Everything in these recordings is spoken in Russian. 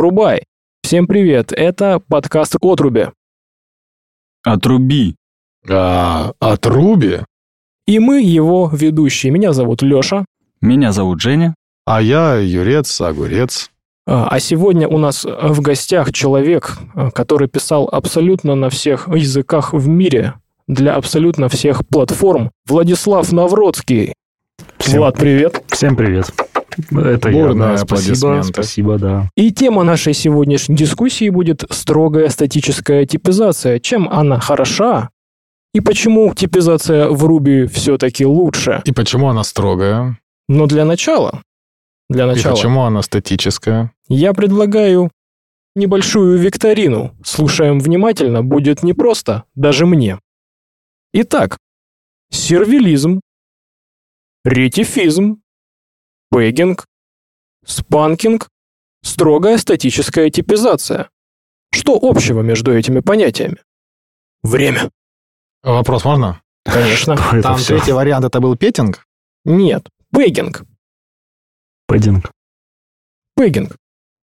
Врубай! Всем привет, это подкаст «Отруби». Отруби. А, отруби? И мы его ведущие. Меня зовут Лёша. Меня зовут Женя. А я Юрец, Огурец. А а сегодня у нас в гостях человек, а, который писал абсолютно на всех языках в мире, для абсолютно всех платформ, Владислав Навродский. Всем- Влад, привет. Всем привет. Это я, Бурные да, спасибо, спасибо, да. И тема нашей сегодняшней дискуссии будет строгая статическая типизация. Чем она хороша? И почему типизация в Ruby все-таки лучше? И почему она строгая? Но для начала, для И начала, почему она статическая? я предлагаю небольшую викторину. Слушаем внимательно, будет непросто, даже мне. Итак, сервилизм, ретифизм, пегинг, спанкинг, строгая статическая типизация. Что общего между этими понятиями? Время. Вопрос можно? Конечно. Там всё? третий вариант, это был петинг? Нет, пегинг. Пэддинг. Пегинг.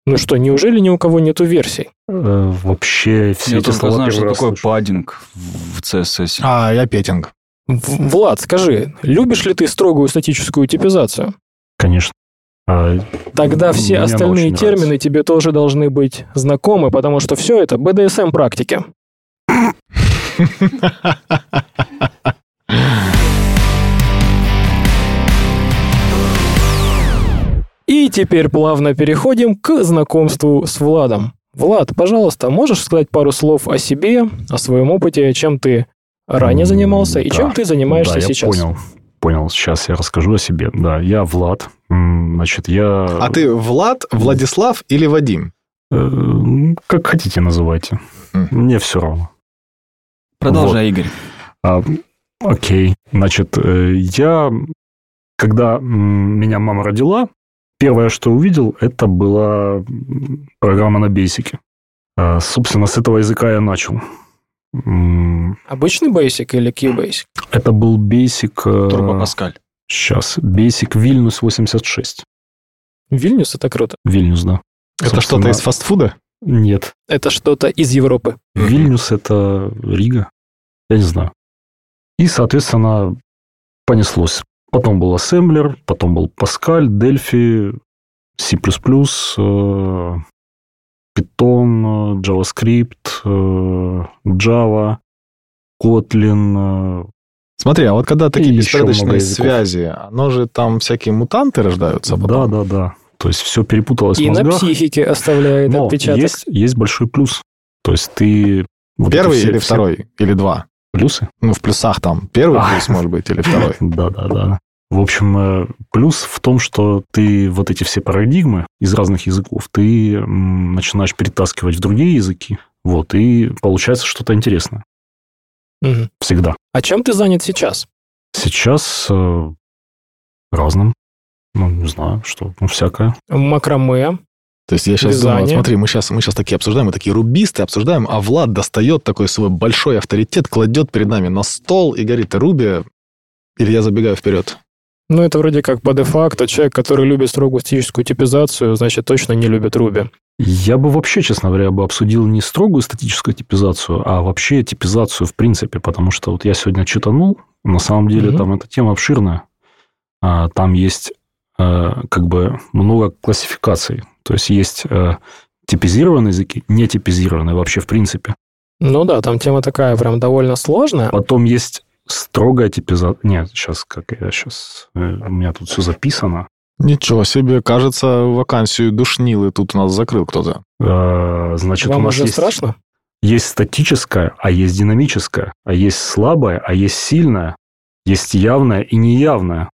Ну что, неужели ни у кого нету версий? Э, вообще все Я эти слова знаю, что такое слышу. паддинг в в CSS. А, я петинг. В- Влад, скажи, любишь ли ты строгую статическую типизацию? Конечно. А, Тогда все остальные термины нравится. тебе тоже должны быть знакомы, потому что все это BDSM практики. И теперь плавно переходим к знакомству с Владом. Влад, пожалуйста, можешь сказать пару слов о себе, о своем опыте, чем ты ранее занимался и да. чем ты занимаешься да, я сейчас? понял. Понял, сейчас я расскажу о себе. Да, я Влад. Значит, я... А ты Влад, Владислав или Вадим? э, ну, как хотите называйте. Мне все равно. Продолжай, Игорь. А, окей. Значит, э, я, когда меня мама родила, первое, что увидел, это была программа на бейсике. А, Собственно, с этого языка я начал. Обычный Basic или QBasic? Это был Basic... Турбо Паскаль. Сейчас. Basic Vilnius 86. Вильнюс это круто. Вильнюс, да. Это Собственно, что-то из фастфуда? Нет. Это что-то из Европы. Вильнюс – это Рига. Я не знаю. И, соответственно, понеслось. Потом был ассемблер, потом был Паскаль, Дельфи, C++, э, Python, э, JavaScript, э, Java, Kotlin. э, Смотри, а вот когда такие беспорядочные связи, оно же там всякие мутанты рождаются Да, потом. да, да. То есть все перепуталось И в на мозгах. психике оставляет Но отпечаток. есть, есть большой плюс. То есть ты... вот Первый все- или все второй? Или два? Плюсы? Ну, в плюсах там. Первый А. плюс, может быть, или второй. Да, да, да. В общем, э, плюс в том, что ты вот эти все парадигмы из разных языков, ты начинаешь перетаскивать в другие языки, вот, и получается что-то интересное. Мгм. Всегда. А чем ты занят сейчас? Сейчас э, разным. Ну, не знаю, что, ну, всякое. Макраме. То есть я сейчас думаю, Вязание. смотри, мы сейчас, мы сейчас такие обсуждаем, мы такие рубисты обсуждаем, а Влад достает такой свой большой авторитет, кладет перед нами на стол и говорит, Руби, или я забегаю вперед? Ну, это вроде как по дефакту. Человек, который любит строгую статическую типизацию, значит, точно не любит Руби. Я бы вообще, честно говоря, бы обсудил не строгую статическую типизацию, а вообще типизацию в принципе, потому что вот я сегодня читанул, на самом деле Мгм. там эта тема обширная. А, Там есть э, как бы много классификаций. То есть есть э, типизированные языки, не типизированные вообще в принципе. Ну да, там тема такая прям довольно сложная. Потом есть строгая типизация. Нет, сейчас как я сейчас... У меня тут все записано. Ничего себе, кажется, вакансию душнилы тут у нас закрыл кто-то. Э, Значит, у Вам нас уже есть... страшно? Есть статическое, а есть динамическое, а есть слабое, а есть сильное, есть явное и неявное.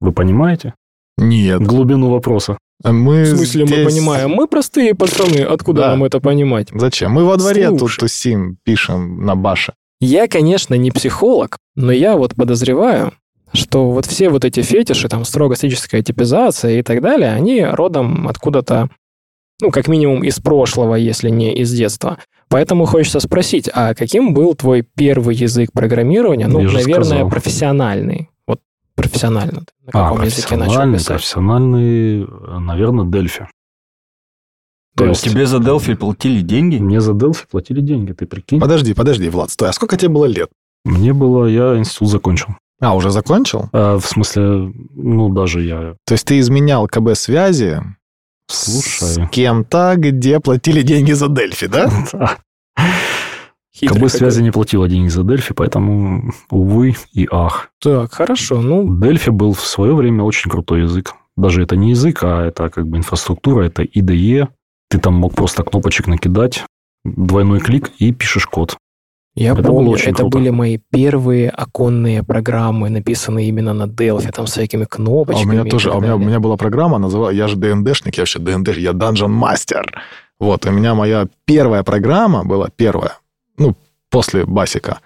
Вы понимаете Нет. глубину вопроса? Мы В смысле, мы здесь- понимаем? Мы простые пацаны, откуда Да. нам это понимать? Зачем? Мы во дворе тут Слушай. тусим, пишем на баше. Я, конечно, не психолог, но я вот подозреваю, что вот все вот эти фетиши, там, строго статическая типизация и так далее, они родом откуда-то, ну, как минимум из прошлого, если не из детства. Поэтому хочется спросить, а каким был твой первый язык программирования? Ну, Я наверное, сказал. профессиональный. Вот профессионально. На А, каком языке начал профессиональный, писать? профессиональный, наверное, Дельфи. То есть Тебе за Delphi платили деньги? мне за Delphi платили деньги, ты прикинь. Подожди, подожди, Влад, стой. А сколько тебе было лет? Мне было, я институт закончил. А, уже закончил? А, в смысле, ну, даже я... То есть ты изменял КБ связи Слушай. с кем-то, где платили деньги за Дельфи, да? Хитрый КБ связи не платила деньги за Дельфи, поэтому, увы и ах. Так, хорошо. Ну, Дельфи был в свое время очень крутой язык. Даже это не язык, а это как бы инфраструктура, это IDE. Ты там мог просто кнопочек накидать, двойной клик и пишешь код. я Это было помню, очень это круто. были мои первые оконные программы, написанные именно на Delphi, там с всякими А кнопочками. у меня тоже, а у меня, у меня была программа, называлась, я же ДНДшник, я вообще ДНД, я Dungeon Master. Вот, у меня моя первая программа была, первая, ну, после басика.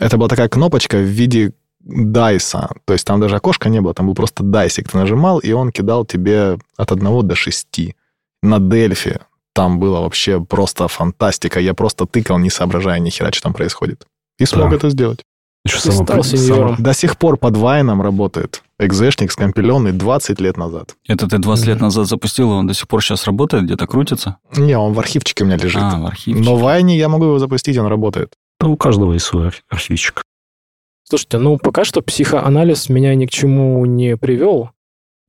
Это была такая кнопочка в виде дайса, то есть там даже окошка не было, там был просто дайсик, ты нажимал, и он кидал тебе от 1 до 6. На Дельфи там было вообще просто фантастика, я просто тыкал, не соображая ни хера, что там происходит. И смог Да. это сделать. Еще самое стал сеньором. До сих пор под Вайном работает. Экзешник скомпиленный 20 лет назад. Это ты 20 лет назад запустил, и он до сих пор сейчас работает, где-то крутится? Не, он в архивчике у меня лежит. А, в архиве. Но в Вайне я могу его запустить, он работает. Да у каждого есть свой арх- архивчик. Слушайте, ну пока что психоанализ меня ни к чему не привел.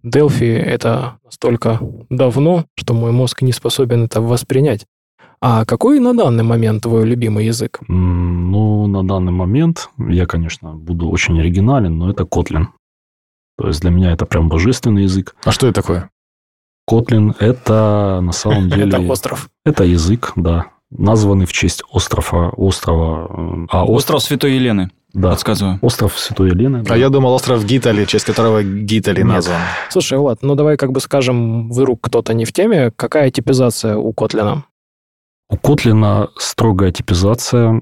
Delphi это настолько давно, что мой мозг не способен это воспринять. А какой на данный момент твой любимый язык? Ну, на данный момент я, конечно, буду очень оригинален, но это Kotlin. То есть для меня это прям божественный язык. А что это такое? Kotlin – это на самом деле... Это остров. Это язык, да, названный в честь острова, острова... э, А, остров, Остров Святой Елены, да, подсказываю. остров Святой Елены. да. А я думал, остров Гитали, в честь которого Гитали назван. Слушай, Влад, ну давай как бы скажем, вдруг кто-то не в теме, какая типизация у Котлина? У Kotlin строгая типизация,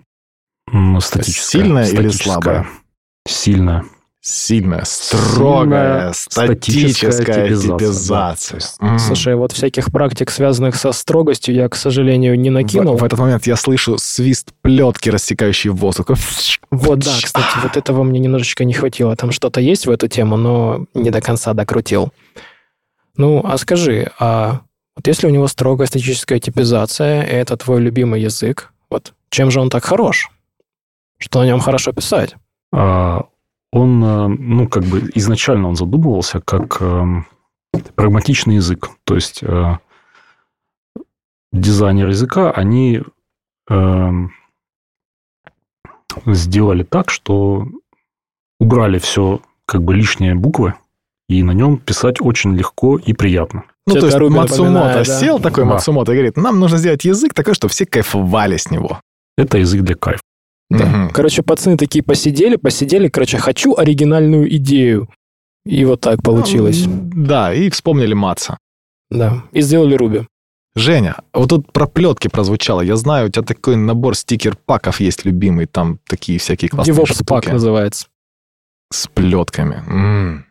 статическая. Сильная или статическая. слабая? Сильная. Сильная, строгая, статическая статическая типизация. типизация, да. М. Слушай, вот всяких практик, связанных со строгостью, я, к сожалению, не накинул. В, в этот момент я слышу свист плетки, рассекающий воздух. Вот, да, кстати, вот этого мне немножечко не хватило. Там что-то есть в эту тему, но не до конца докрутил. Ну, а скажи, а вот если у него строгая статическая типизация, и это твой любимый язык, вот чем же он так хорош? Что на нем хорошо писать? А, Он, э, ну, как бы изначально он задумывался как эм, прагматичный язык. То есть э, дизайнеры языка, они сделали так, что убрали все как бы лишние буквы, и на нем писать очень легко и приятно. Ну, Чё-то то есть Мацумото да. сел такой Да. Мацумото и говорит, нам нужно сделать язык такой, что все кайфовали с него. Это язык для кайфа. Да. Мгм. Короче, пацаны такие посидели, посидели, короче, хочу оригинальную идею. И вот так получилось. М, Да, и вспомнили Маца. Да. И сделали Руби. Женя, вот тут про плетки прозвучало. Я знаю, у тебя такой набор стикер-паков есть любимый, там такие всякие классные DevOps пак штуки называется. с плетками. М.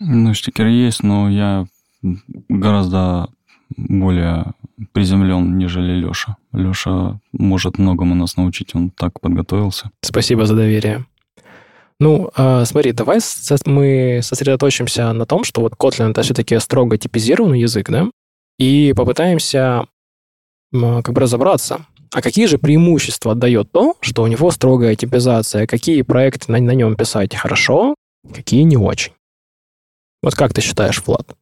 Ну, стикер есть, но я гораздо более приземлен, нежели Леша. Леша может многому нас научить, он так подготовился. Спасибо за доверие. Ну, а, смотри, давай со- мы сосредоточимся на том, что вот Kotlin это все-таки строго типизированный язык, да? И попытаемся м, как бы разобраться, а какие же преимущества дает то, что у него строгая типизация, какие проекты на, на нем писать хорошо, какие не очень. Вот как ты считаешь, Влад?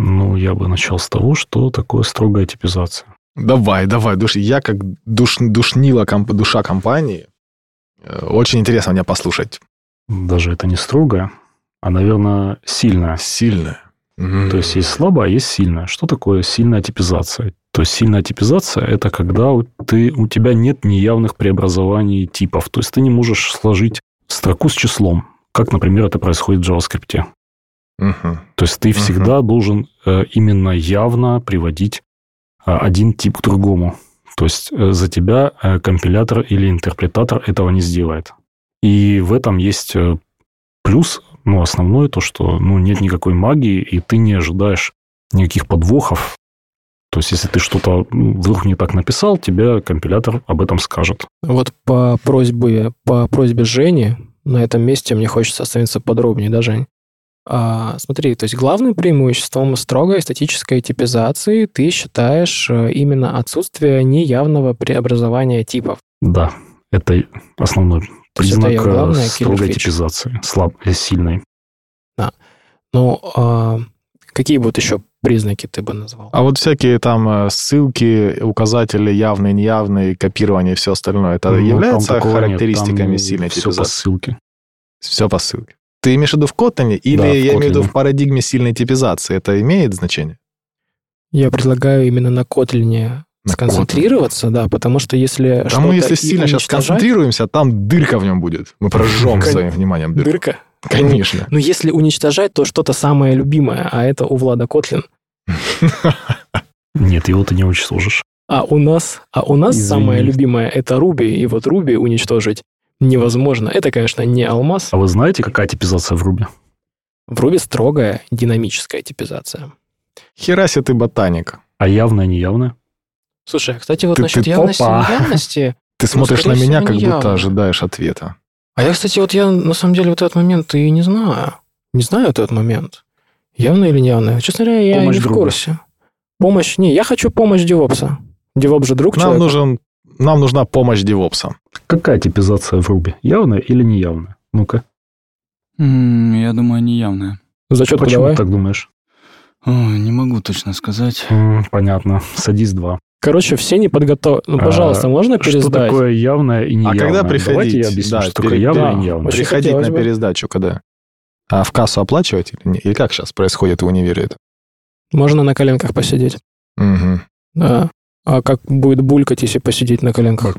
Ну, я бы начал с того, что такое строгая типизация. Давай, давай, душ. Я как душ, душнила комп- душа компании. э, Очень интересно меня послушать. Даже это не строгая, а, наверное, сильная. Сильная. То есть есть слабая, а есть сильная. Что такое сильная типизация? То есть сильная типизация – это когда ты, у тебя нет неявных преобразований типов. То есть ты не можешь сложить строку с числом, как, например, это происходит в JavaScript. То есть ты всегда должен э, именно явно приводить э, один тип к другому. То есть э, за тебя э, компилятор или интерпретатор этого не сделает. И в этом есть э, плюс, ну, основное то, что ну, нет никакой магии, и ты не ожидаешь никаких подвохов. То есть, если ты что-то вдруг не так написал, тебе компилятор об этом скажет. Вот по просьбе, по просьбе Жени на этом месте мне хочется остановиться подробнее, да, Жень? А, смотри, то есть главным преимуществом строгой статической типизации ты считаешь э, именно отсутствие неявного преобразования типов. Да, это основной То это признак её э, главная строгой типизации, слаб, э, сильной. Ну, а какие будут еще признаки ты бы назвал? А вот всякие там э, ссылки, указатели явные, неявные, копирование и все остальное, это Ну, там является такого нет, характеристиками там сильной всё по типизации? ссылке. Все по ссылке. Ты имеешь в виду в Kotlin или Да, в я имею в виду Kotlin. в парадигме сильной типизации? Это имеет значение? Я предлагаю именно на Kotlin На сконцентрироваться, да, потому что если А что-то мы, если сильно сейчас концентрируемся, там дырка в нем будет. Мы прожжем Кон- своим вниманием дырку. Дырка? Конечно. Ну, если уничтожать, то что-то самое любимое, а это у Влада Котлин. Нет, его ты не уничтожишь. А у нас, а у нас самое любимое это Руби, и вот Руби уничтожить невозможно. Это, конечно, не алмаз. А вы знаете, какая типизация в Руби? В Руби строгая динамическая типизация. Хераси ты ботаник. А явная, неявная? Слушай, а, кстати, вот Ты- насчет ты- явности и опа. неявности... Ты смотришь на меня, как будто неявно. ожидаешь ответа. А я, кстати, вот я на самом деле вот этот момент и не знаю. Не знаю этот момент. Явно или неявно. Честно говоря, я Помощь не в курсе. Помощь... Не, я хочу помощь девопса. Девопс же друг Нам, человека. нужен, нам нужна помощь девопса. Какая типизация в Руби? Явная или неявная? Ну-ка, М, Я думаю, неявная. Зачет почему подавай. ты так думаешь? О, не могу точно сказать. М, понятно. Садись два. Короче, все не подготовлены. Ну, А, пожалуйста, можно Что пересдать? такое явное и неявное? когда Давайте приходить? я объясню, Да, что такое перед- явное да, и неявное. Приходить на бы. пересдачу когда? А в кассу оплачивать или, не? или как сейчас происходит в универе это? Можно на коленках посидеть. Мгм. Да. А как будет булькать, если посидеть на коленках?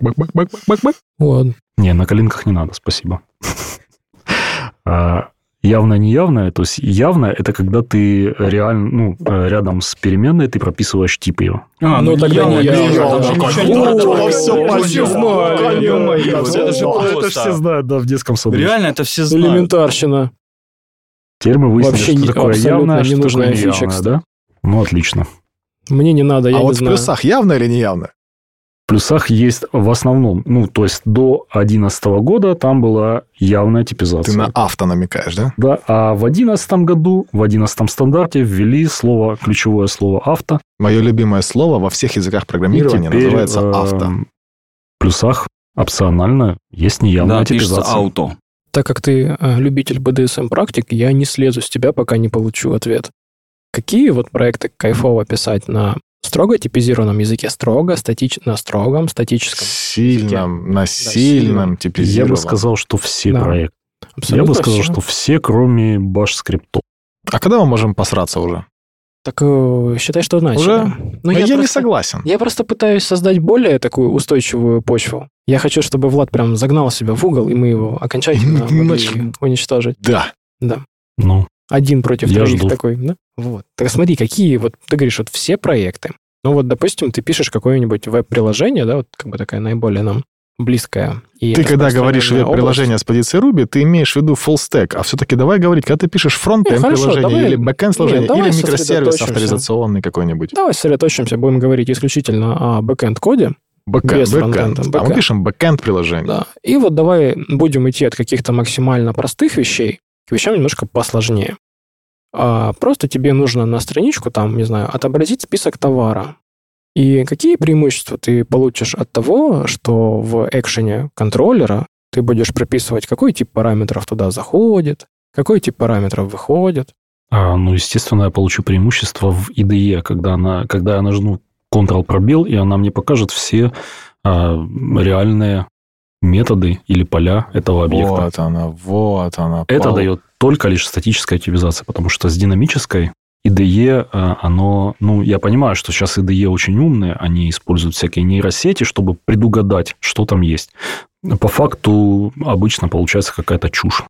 Ладно. Не, на коленках не надо, спасибо. А, Явное, неявное, то есть явное это когда ты реально, ну, э, рядом с переменной ты прописываешь тип ее. А, Ну, тогда явно, неявно, явно, да. там ничего не ё-моё, Это просто. знают, да, в детском саду. Реально, это все знают. Элементарщина. Теперь мы выяснили, Вообще что не- такое явное, что ненужная такое неявное, да? Ну, отлично. Мне не надо, я а не вот в знаю. плюсах явно или неявно? В плюсах есть в основном, ну, то есть до 2011 года там была явная типизация. Ты на авто намекаешь, да? Да, а в 2011 году, в 11 стандарте ввели слово, ключевое слово авто. Мое любимое слово во всех языках программирования теперь, называется э, авто. В плюсах опционально есть неявная Да, пишется типизация. ауто. Так как ты э, любитель BDSM практик, я не слезу с тебя, пока не получу ответ. Какие вот проекты кайфово писать на строго типизированном языке, строго статич... на строгом статическом? Сильном, на сильном. сильном Я типизированном. бы сказал, что все Да. проекты. Абсолютно Я бы сказал, всё. что все, кроме баш скриптов. А когда мы можем посраться уже? Так э, считай, что начали. Уже? Но я, не просто- согласен. Я просто пытаюсь создать более такую устойчивую почву. Я хочу, чтобы Влад прям загнал себя в угол, и мы его окончательно могли уничтожить. Да. Ну, Один против Я троих жду. такой, да? Вот. Так смотри, какие вот, ты говоришь, вот все проекты. Ну вот, допустим, ты пишешь какое-нибудь веб-приложение, да, вот как бы такая наиболее нам близкая. и Ты когда говоришь веб-приложение с позиции Ruby, ты имеешь в виду full stack. А все-таки давай говорить, когда ты пишешь хорошо, приложение давай- или бэкенд приложение, или микросервис авторизационный какой-нибудь. Давай сосредоточимся, будем говорить исключительно о. Бэкэнд, Без бэкэнд. фронтенда, А мы бэкэнд. пишем бэкэнд приложение. Да. И вот давай будем идти от каких-то максимально простых вещей к вещам немножко посложнее. А, просто тебе нужно на страничку, там, не знаю, отобразить список товара. И какие преимущества ты получишь от того, что в экшене контроллера ты будешь прописывать, какой тип параметров туда заходит, какой тип параметров выходит. а, ну, естественно, я получу преимущество в IDE, когда, она, когда я нажму Ctrl-пробел, и она мне покажет все а, реальные методы или поля этого объекта. Вот она, вот она. Это Пол- дает только лишь статическая типизация, потому что с динамической IDE, э, оно, ну, я понимаю, что сейчас IDE очень умные, они используют всякие нейросети, чтобы предугадать, что там есть. По факту обычно получается какая-то чушь.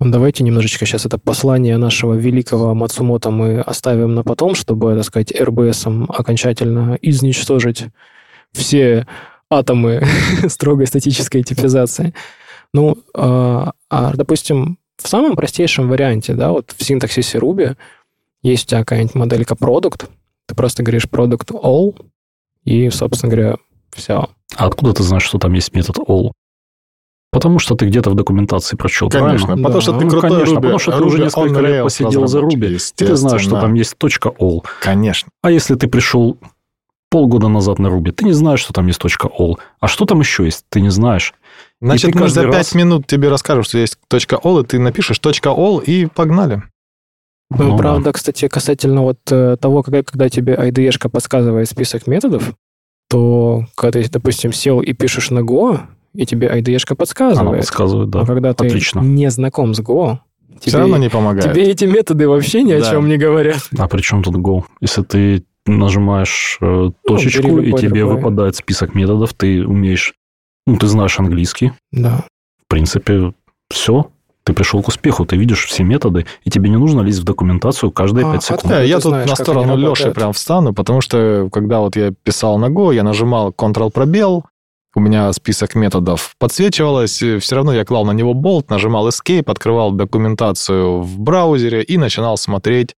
Давайте немножечко сейчас это послание нашего великого Мацумото мы оставим на потом, чтобы, так сказать, РБСом окончательно изничтожить все атомы строгой статической типизации. Ну, а, а, допустим, в самом простейшем варианте, да, вот в синтаксисе Ruby есть у тебя какая-нибудь моделька product, ты просто говоришь product all, и, собственно говоря, все. А откуда ты знаешь, что там есть метод all? Потому что ты где-то в документации прочел, Конечно, правильно? потому Да. что ты Ну, крутой конечно, Ruby, потому что ты уже Ruby несколько лет посидел за Ruby, и ты знаешь, что там есть точка .all. Конечно. А если ты пришел полгода назад на Ruby, ты не знаешь, что там есть точка .all. А что там еще есть, ты не знаешь. Значит, мы за 5 раз- минут тебе расскажем, что есть точка .all, и ты напишешь точка .all, и погнали. Ну, Ну, правда, кстати, касательно вот э, того, когда, когда тебе IDE-шка подсказывает список методов, то когда ты, допустим, сел и пишешь на Go, и тебе IDE-шка Она подсказывает. подсказывает, да. А когда ты Отлично. не знаком с Go, Все тебе, равно не помогает. тебе эти методы вообще ни о Да. чем не говорят. А при чем тут Go? Если ты нажимаешь э, точечку, бери и тебе другой. выпадает список методов, ты умеешь... Ну, ты знаешь английский. Да. В принципе, все. Ты пришел к успеху, ты видишь все методы, и тебе не нужно лезть в документацию каждые А, 5 секунд. ты я тут знаешь, на сторону Леши прям встану, потому что когда вот я писал на Go, я нажимал Ctrl-пробел, у меня список методов подсвечивалось, все равно я клал на него болт, нажимал Escape, открывал документацию в браузере и начинал смотреть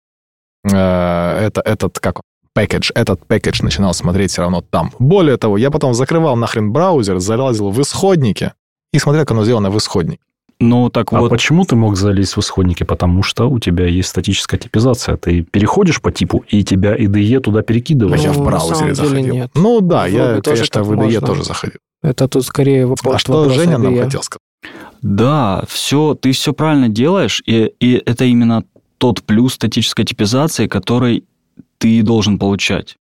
э, это, этот, как package, этот package начинал смотреть все равно там. Более того, я потом закрывал нахрен браузер, залазил в исходники и смотрел, как оно сделано в исходнике. Ну, так А вот, почему ты мог залезть в исходники? Потому что у тебя есть статическая типизация. Ты переходишь по типу, и тебя IDE туда А перекидывает. я Ну, в на браузере самом деле заходил. нет. Ну да, В я, конечно, в IDE можно. тоже заходил. Это тут скорее вопрос А что вопрос Женя нам IDE. хотел сказать? да, все, ты все правильно делаешь, и, и это именно тот плюс статической типизации, который ты должен получать.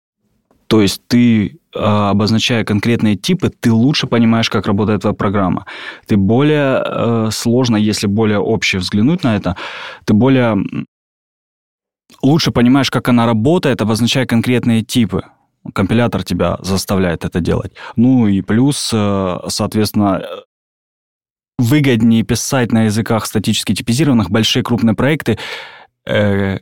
То есть ты, а, обозначая конкретные типы, ты лучше понимаешь, как работает твоя программа. Ты более э, сложно, если более обще взглянуть на это, ты более лучше понимаешь, как она работает, обозначая конкретные типы. Компилятор тебя заставляет это делать. Ну и плюс, э, соответственно, выгоднее писать на языках статически типизированных большие крупные проекты, э,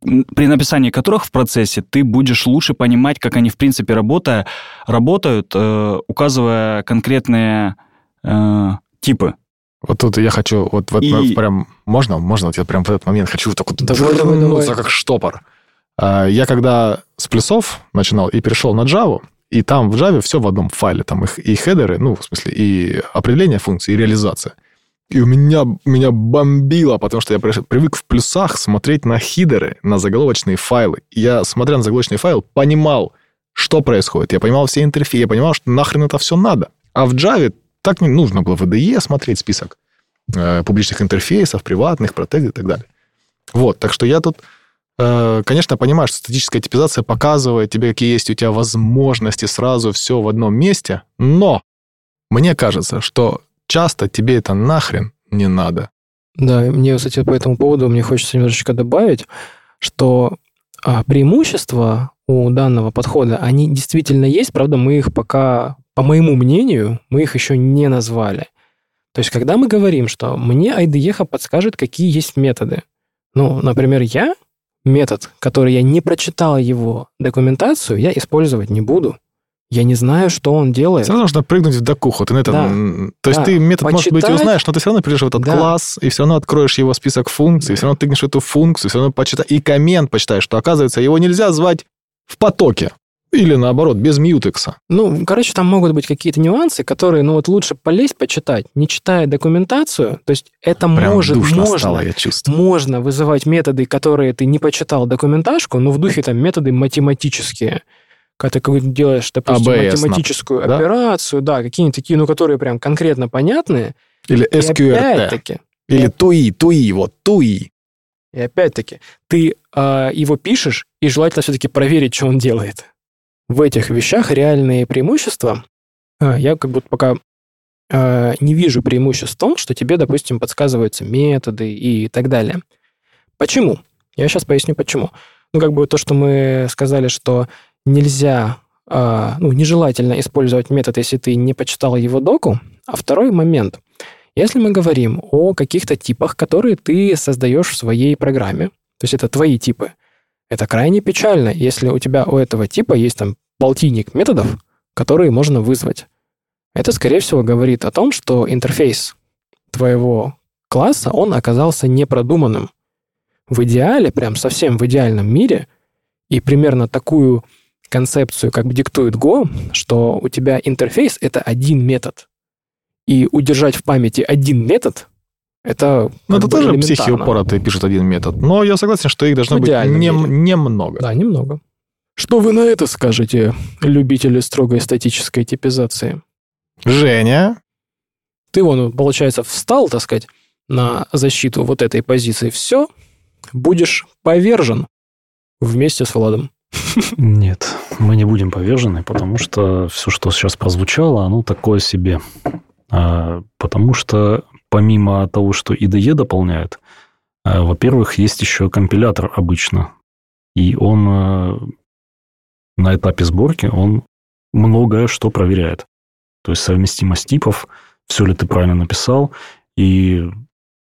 при написании которых в процессе ты будешь лучше понимать, как они в принципе работая, работают, э, указывая конкретные э, типы. Вот тут я хочу, вот в этот И- прям, можно, можно, вот я прям в этот момент хочу вот так вот Давай, давай, давай. как штопор. А, Я когда с плюсов начинал и перешел на Java, и там в Java все в одном файле, там их и хедеры, ну, в смысле, и определение функций, и реализация. И у меня, меня бомбило, потому что я привык в плюсах смотреть на хидеры, на заголовочные файлы. Я, смотря на заголовочный файл, понимал, что происходит. Я понимал все интерфейсы, я понимал, что нахрен это все надо. А в Java так не нужно было в IDE смотреть список э, публичных интерфейсов, приватных, протег и так далее. Вот, так что я тут, э, конечно, понимаю, что статическая типизация показывает тебе, какие есть у тебя возможности сразу все в одном месте, но мне кажется, что часто тебе это нахрен не надо. Да, мне, кстати, по этому поводу мне хочется немножечко добавить, что а, преимущества у данного подхода, они действительно есть, правда, мы их пока, по моему мнению, мы их еще не назвали. То есть, когда мы говорим, что мне IDE подскажет, какие есть методы. Ну, например, я метод, который я не прочитал его документацию, я использовать не буду. Я не знаю, что он делает. Все равно нужно прыгнуть в докуху. Ты на это, Да. То есть Да. ты метод, может быть, и Почитать. узнаешь, но ты все равно придешь в этот Да. класс, и все равно откроешь его список функций, Да. все равно тыкнешь эту функцию, все равно почитай, и коммент почитаешь, что, оказывается, его нельзя звать в потоке. Или, наоборот, без мьютекса. Ну, короче, там могут быть какие-то нюансы, которые, ну, вот лучше полезть, почитать, не читая документацию. То есть это Прям может, можно, стало, я чувствую. можно вызывать методы, которые ты не почитал документажку, но в духе там методы математические. Когда ты какую-то делаешь, допустим, ABS, математическую да? операцию, да, какие-нибудь такие, ну, которые прям конкретно понятные. Или SQRT. опять-таки, Или туи, туи, вот, туи. и опять-таки, ты а, его пишешь, и желательно все-таки проверить, что он делает. В этих вещах реальные преимущества. а, я как будто пока а, не вижу преимуществ в том, что тебе, допустим, подсказываются методы и так далее. Почему? Я сейчас поясню, почему. Ну, как бы то, что мы сказали, что нельзя, а, ну, нежелательно использовать метод, если ты не почитал его доку. А второй момент. Если мы говорим о каких-то типах, которые ты создаешь в своей программе, то есть это твои типы, это крайне печально, если у тебя у этого типа есть там полтинник методов, которые можно вызвать. Это, скорее всего, говорит о том, что интерфейс твоего класса, он оказался непродуманным. В идеале, прям совсем в идеальном мире, и примерно такую концепцию как бы диктует Go, что у тебя интерфейс — это один метод. И удержать в памяти один метод, это Ну, это тоже психи упоротые пишут один метод. Но я согласен, что их должно В быть нем- немного. Да, немного. Что вы на это скажете, любители строгой статической типизации? Женя, Ты, вон, получается, встал, так сказать, на защиту вот этой позиции. Все, будешь повержен вместе с Владом. Нет, мы не будем повержены, потому что все, что сейчас прозвучало, оно такое себе. А, потому что помимо того, что IDE дополняет, а, во-первых, есть еще компилятор обычно. И он а, на этапе сборки, он многое что проверяет. То есть совместимость типов, все ли ты правильно написал, и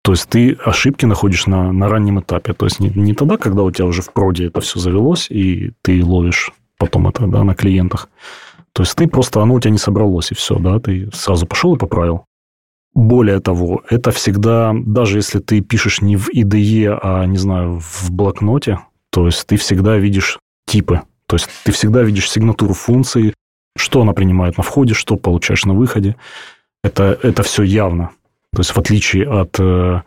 то есть ты ошибки находишь на, на раннем этапе. То есть не, не тогда, когда у тебя уже в проде это все завелось, и ты ловишь потом это да, на клиентах. То есть ты просто, оно у тебя не собралось, и все, да, ты сразу пошел и поправил. Более того, это всегда, даже если ты пишешь не в IDE, а, не знаю, в блокноте, то есть ты всегда видишь типы. То есть ты всегда видишь сигнатуру функции, что она принимает на входе, что получаешь на выходе. Это, это все явно. То есть в отличие от э,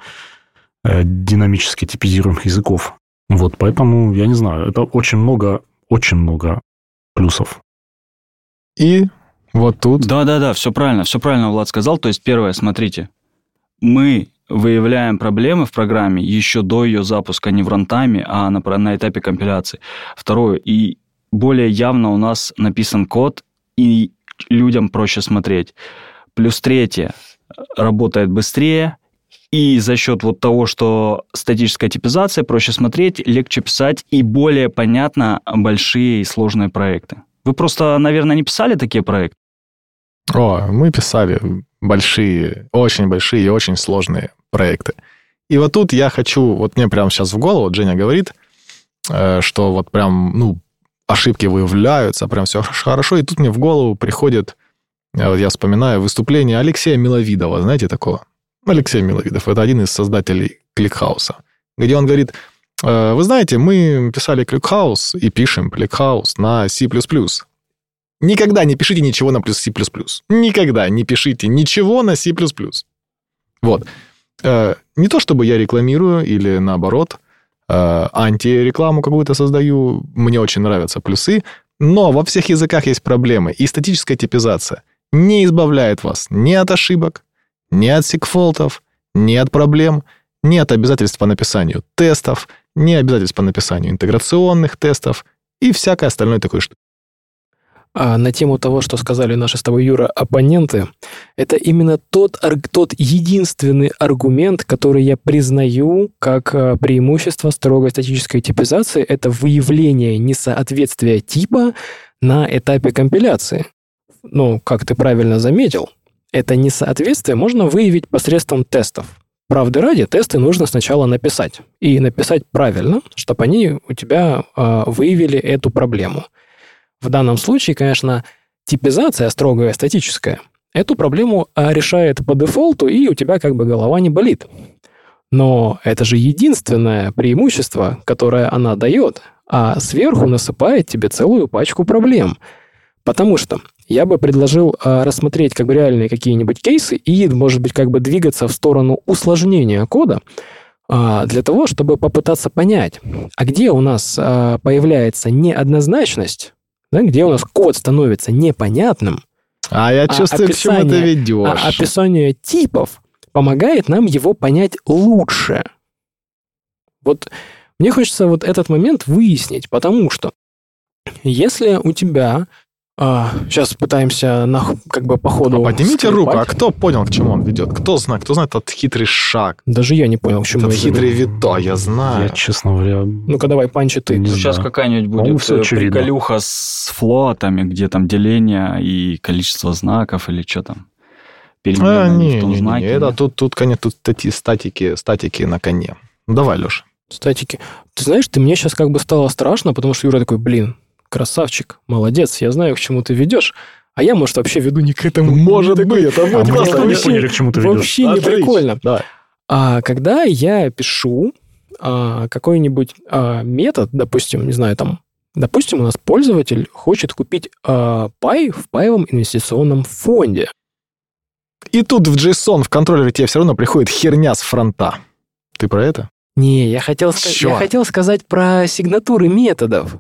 э, динамически типизируемых языков. Вот, поэтому, я не знаю, это очень много, очень много плюсов. и вот тут Да-да-да, все правильно, все правильно Влад сказал. То есть, первое, смотрите, мы выявляем проблемы в программе еще до ее запуска не в рантайме, а на, на этапе компиляции. Второе, и более явно у нас написан код, и людям проще смотреть. Плюс третье, работает быстрее, и за счет вот того, что статическая типизация, проще смотреть, легче писать и более понятно большие и сложные проекты. Вы просто, наверное, не писали такие проекты? О, мы писали большие, очень большие и очень сложные проекты. И вот тут я хочу, вот мне прямо сейчас в голову, Женя говорит, э, что вот прям, ну, ошибки выявляются, прям все хорошо, и тут мне в голову приходит, э, вот я вспоминаю выступление Алексея Миловидова, знаете такого? Алексей Миловидов, это один из создателей Кликхауса, где он говорит, «Э, вы знаете, мы писали ClickHouse и пишем ClickHouse на C++. Никогда не пишите ничего на C++. Никогда не пишите ничего на C++. Вот. Э, Не то чтобы я рекламирую или наоборот э, антирекламу какую-то создаю. Мне очень нравятся плюсы. Но во всех языках есть проблемы. И статическая типизация не избавляет вас ни от ошибок, ни от сегфолтов, ни от проблем, ни от обязательств по написанию тестов, ни обязательств по написанию интеграционных тестов и всякое остальное такое что. А на тему того, что сказали наши с тобой, Юра, оппоненты, это именно тот, тот единственный аргумент, который я признаю как а, преимущество строгой статической типизации, это выявление несоответствия типа на этапе компиляции. Ну, как ты правильно заметил, это несоответствие можно выявить посредством тестов. Правды ради, тесты нужно сначала написать. И написать правильно, чтобы они у тебя а, выявили эту проблему. В данном случае, конечно, типизация строгая, статическая, эту проблему а, решает по дефолту, и у тебя как бы голова не болит. Но это же единственное преимущество, которое она дает, а сверху насыпает тебе целую пачку проблем. Потому что я бы предложил а, рассмотреть как бы реальные какие-нибудь кейсы и, может быть, как бы двигаться в сторону усложнения кода а, для того, чтобы попытаться понять, а где у нас а, появляется неоднозначность, да, где у нас код становится непонятным, А я чувствую, к чему ты описание- ведешь. а описание типов помогает нам его понять лучше. Вот мне хочется вот этот момент выяснить, потому что если у тебя... сейчас пытаемся на, как бы по ходу... А Поднимите скрипать. руку, а кто понял, к чему он ведет? Кто знает, кто знает этот хитрый шаг? Даже я не понял, к чему Этот хитрый вито, я знаю. Я, честно говоря, Ну-ка давай, панчи ты. Не Сейчас знаю. какая-нибудь По-моему, будет всё э, очевидно. приколюха с флотами, где там деление и количество знаков или что там. А, не, не, не, знаке, это нет? тут, тут, конечно, тут стати, статики, статики на коне. Ну, Давай, Леша. Статики. Ты знаешь, ты мне сейчас как бы стало страшно, потому что Юра такой, блин, красавчик, молодец, я знаю, к чему ты ведешь. А я, может, вообще веду не к этому. Может Не такой- быть, это а будет мы классно. просто не вообще- поняли, к чему ты ведешь. Вообще не прикольно. Давай. А когда я пишу а, какой-нибудь а, метод, допустим, не знаю, там, допустим, у нас пользователь хочет купить а, пай в паевом инвестиционном фонде. И тут в JSON, в контроллере тебе все равно приходит херня с фронта. Ты про это? Не, я хотел, я хотел сказать про сигнатуры методов.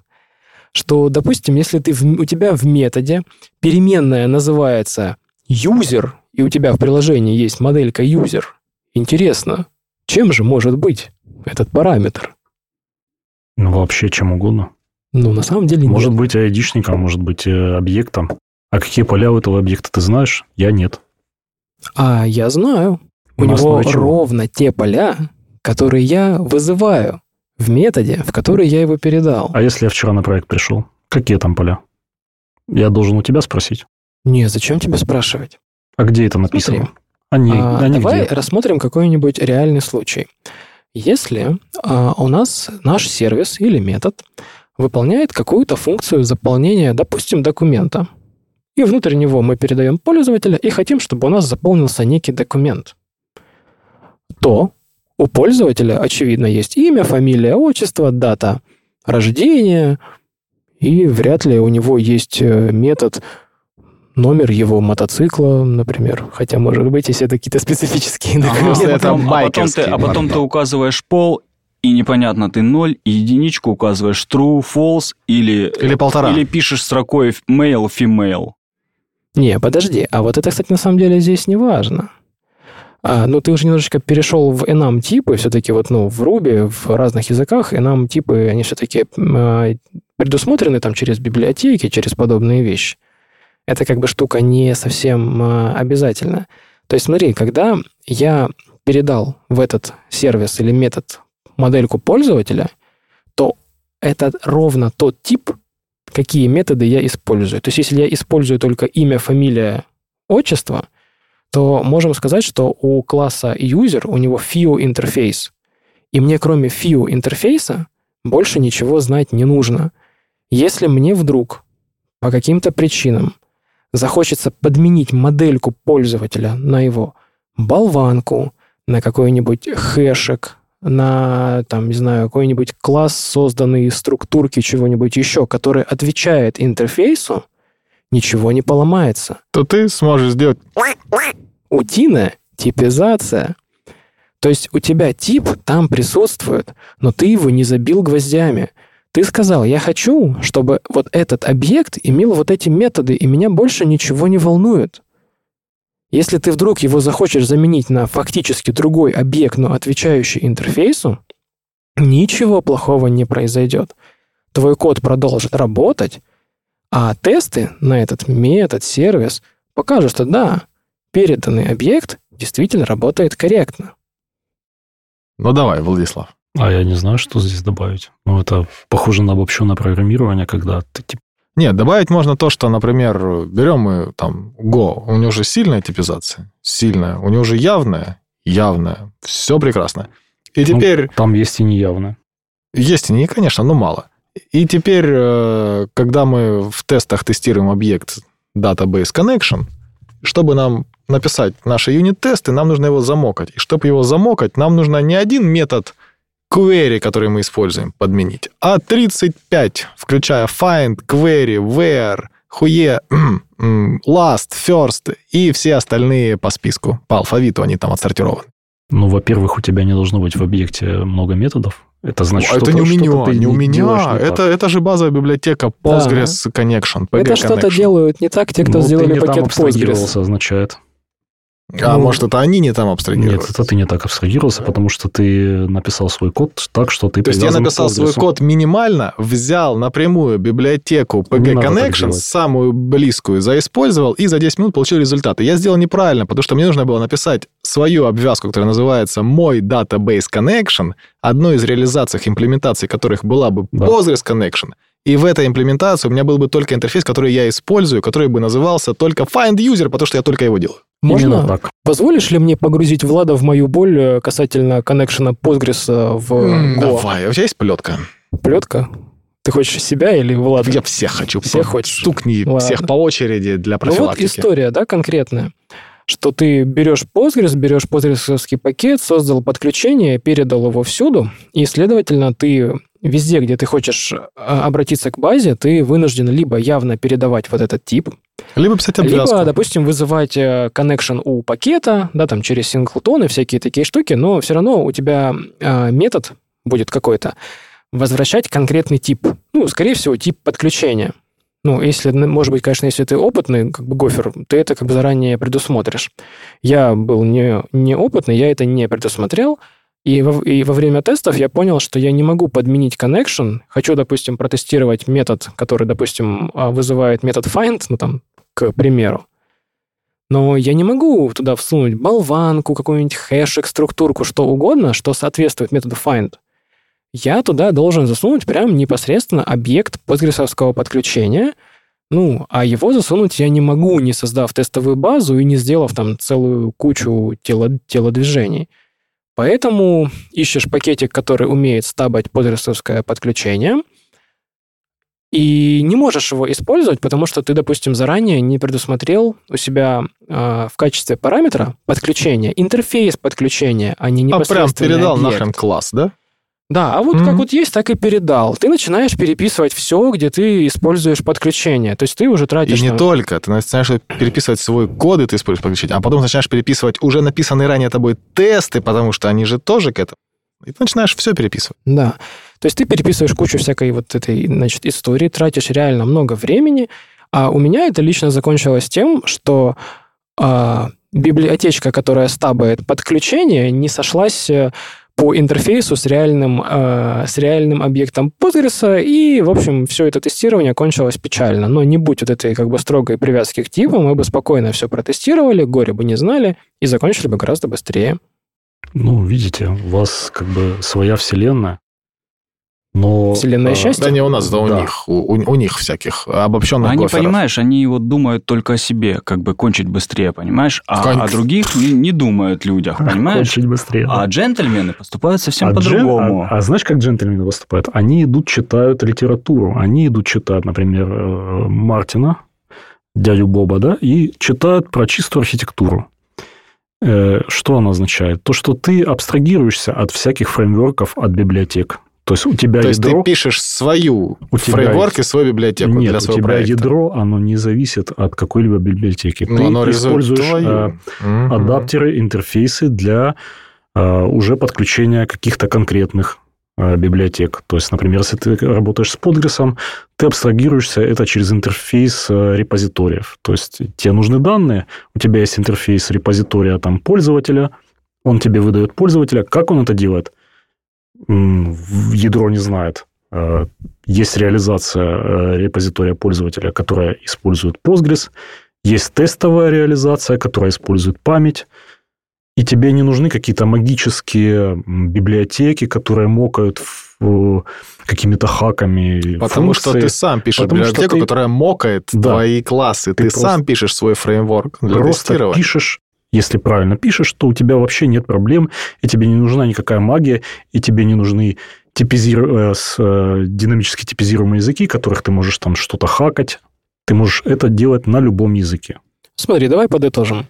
Что, допустим, если ты в- у тебя в методе переменная называется user, и у тебя в приложении есть моделька user, интересно, чем же может быть этот параметр? Ну, вообще чем угодно. Ну, на самом деле Может нет. быть айдишником, может быть э, объектом. А какие поля у этого объекта ты знаешь? Я нет. А я знаю. У На него ровно те поля, которые я вызываю в методе, в который я его передал. А если я вчера на проект пришел? Какие там поля? Я должен у тебя спросить. Не, зачем тебе спрашивать? А где это написано? Смотри. Они, А, они давай где? рассмотрим какой-нибудь реальный случай. Если а, у нас наш сервис или метод выполняет какую-то функцию заполнения, допустим, документа, и внутрь него мы передаем пользователя и хотим, чтобы у нас заполнился некий документ, то у пользователя, очевидно, есть имя, фамилия, отчество, дата рождения, и вряд ли у него есть э, метод номер его мотоцикла, например. Хотя, может быть, если это какие-то специфические документы. Если это а потом, ты, а потом ты указываешь пол, и непонятно, ты ноль, и единичку указываешь true, false, или, Или полтора. или пишешь строкой male, female. Не, подожди. А вот это, кстати, на самом деле здесь не важно. А, ну, ты уже немножечко перешел в enum типы, все-таки вот, ну, в Ruby, в разных языках enum типы, они все-таки предусмотрены там через библиотеки, через подобные вещи. Это как бы штука не совсем а, обязательная. То есть смотри, когда я передал в этот сервис или метод модельку пользователя, то это ровно тот тип, какие методы я использую. То есть если я использую только имя, фамилия, отчество, то можем сказать, что у класса user у него FIO интерфейс. И мне кроме FIO интерфейса больше ничего знать не нужно. Если мне вдруг по каким-то причинам захочется подменить модельку пользователя на его болванку, на какой-нибудь хэшек, на, там, не знаю, какой-нибудь класс, созданный из структурки чего-нибудь еще, который отвечает интерфейсу, ничего не поломается. То ты сможешь сделать... Утиная типизация. То есть у тебя тип там присутствует, но ты его не забил гвоздями. Ты сказал, я хочу, чтобы вот этот объект имел вот эти методы, и меня больше ничего не волнует. Если ты вдруг его захочешь заменить на фактически другой объект, но отвечающий интерфейсу, ничего плохого не произойдет. Твой код продолжит работать, а тесты на этот метод, сервис покажут, что да, переданный объект действительно работает корректно. Ну давай, Владислав. А я не знаю, что здесь добавить. Ну, это похоже на обобщенное программирование, когда ты типа Нет, добавить можно то, что, например, берем мы там Go, у него же сильная типизация, сильная, у него же явная, явная, все прекрасно. И Ну, теперь там есть и неявно. есть и не, конечно, но мало. И теперь, э, когда мы в тестах тестируем объект Database Connection, чтобы нам написать наши юнит-тесты, нам нужно его замокать. И чтобы его замокать, нам нужно не один метод query, который мы используем, подменить, а 35, включая find, query, where, м, last, first и все остальные по списку. По алфавиту они там отсортированы. Ну, во-первых, у тебя не должно быть в объекте много методов. Это значит, А это что-то- не у меня, ты не у меня. не Это, так. это же базовая библиотека Postgres Connection. PG Это что-то делают не так те, кто Ну, сделали ты не там пакет Postgres. означает. А Ну, может, это они не там Нет, абстрагировались? это ты не так абстрагировался, потому что ты написал свой код так, что ты То есть я написал свой код минимально, взял напрямую библиотеку PG Connection, самую близкую, заиспользовал, и за 10 минут получил результаты. Я сделал неправильно, потому что мне нужно было написать свою обвязку, которая называется «Мой Database Connection», одной из реализаций, имплементаций которых была бы Да. Postgres Connection. И в этой имплементации у меня был бы только интерфейс, который я использую, который бы назывался только Find User, потому что я только его делаю. Именно Можно? так. Позволишь ли мне погрузить Влада в мою боль э, касательно коннекшена Postgres э, в Go? Давай, у тебя есть плетка? Плетка? Ты хочешь себя или Влада? Я всех хочу. Всех хочешь? Стукни Ладно. всех по очереди для Ну вот профилактики. история, да, конкретная. Что ты берешь Postgres, берешь Postgres пакет, создал подключение, передал его всюду, и, следовательно, ты везде, где ты хочешь а, обратиться к базе, ты вынужден либо явно передавать вот этот тип, Либо писать обвязку. либо, допустим, вызывать э, connection у пакета, да, там через синглтон и всякие такие штуки, но все равно у тебя э, метод будет какой-то возвращать конкретный тип. Ну, скорее всего, тип подключения. Ну, если, может быть, конечно, если ты опытный, как бы гофер, ты это как бы заранее предусмотришь. Я был не, не опытный, я это не предусмотрел, и во, и во время тестов я понял, что я не могу подменить connection. Хочу, допустим, протестировать метод, который, допустим, а, вызывает метод find, ну, там, к примеру. Но я не могу туда всунуть болванку, какой-нибудь хэшик, структурку, что угодно, что соответствует методу find. Я туда должен засунуть прям непосредственно объект постгрессовского подключения, ну, а его засунуть я не могу, не создав тестовую базу и не сделав там целую кучу тело, телодвижений. Поэтому ищешь пакетик, который умеет стабать постгрессовское подключение, и не можешь его использовать, потому что ты, допустим, заранее не предусмотрел у себя э, в качестве параметра подключения интерфейс подключения, а не А прям непосредственно передал объект. нахрен класс, да? Да, а вот Мгм. как вот есть, так и передал. Ты начинаешь переписывать все, где ты используешь подключение. То есть ты уже И тратишь... не там- только. Ты начинаешь переписывать свой код, и ты используешь подключение, а потом начинаешь переписывать уже написанные ранее тобой тесты, потому что они же тоже к этому. И ты начинаешь все переписывать. Да. То есть ты переписываешь кучу всякой вот этой, значит, истории, тратишь реально много времени, а у меня это лично закончилось тем, что а, библиотечка, которая стабает подключение, не сошлась э, по интерфейсу с реальным, э, с реальным объектом Postgres, и, в общем, все это тестирование кончилось печально. Но не будь вот этой как бы строгой привязки к типу, мы бы спокойно все протестировали, горе бы не знали, и закончили бы гораздо быстрее. Ну, видите, у вас как бы своя вселенная. Но, Вселенная а, счастья? Да не у нас, да у Да. них. У, у- у них всяких обобщенных Они, гоферов. понимаешь, они вот думают только о себе, как бы кончить быстрее, понимаешь? А Кон- о других не, не думают людях, понимаешь? Кончить быстрее. А да. джентльмены поступают совсем А джен- по-другому. а, а знаешь, как джентльмены выступают? Они идут, читают литературу. Они идут, читают, например, э, Мартина, дядю Боба, да, и читают про чистую архитектуру. Э, Что она означает? То, что ты абстрагируешься от всяких фреймворков, от библиотек. То есть у тебя То есть ядро... ты пишешь свою У фреймворк есть- и свою библиотеку Нет, для у своего тебя проекта. ядро, оно не зависит от какой-либо библиотеки. Ну, ты оно используешь твою. э, адаптеры, интерфейсы для э, уже подключения каких-то конкретных э, библиотек. То есть, например, если ты работаешь с Postgres, ты абстрагируешься это через интерфейс э, репозиториев. То есть, тебе нужны данные, у тебя есть интерфейс репозитория там, пользователя, он тебе выдает пользователя. Как он это делает? Ядро не знает. Э, Есть реализация э, репозитория пользователя, которая использует Postgres. Есть тестовая реализация, которая использует память. И тебе не нужны какие-то магические библиотеки, которые мокают в- какими-то хаками. Потому что функции. ты сам пишешь Потому что библиотеку, ты- которая мокает Да. твои классы. Ты, Ты сам пишешь свой фреймворк для просто тестирования. пишешь, если правильно пишешь, то у тебя вообще нет проблем, и тебе не нужна никакая магия, и тебе не нужны типизиру- э, с, э, динамически типизируемые языки, которых ты можешь там что-то хакать. Ты можешь это делать на любом языке. Смотри, давай подытожим.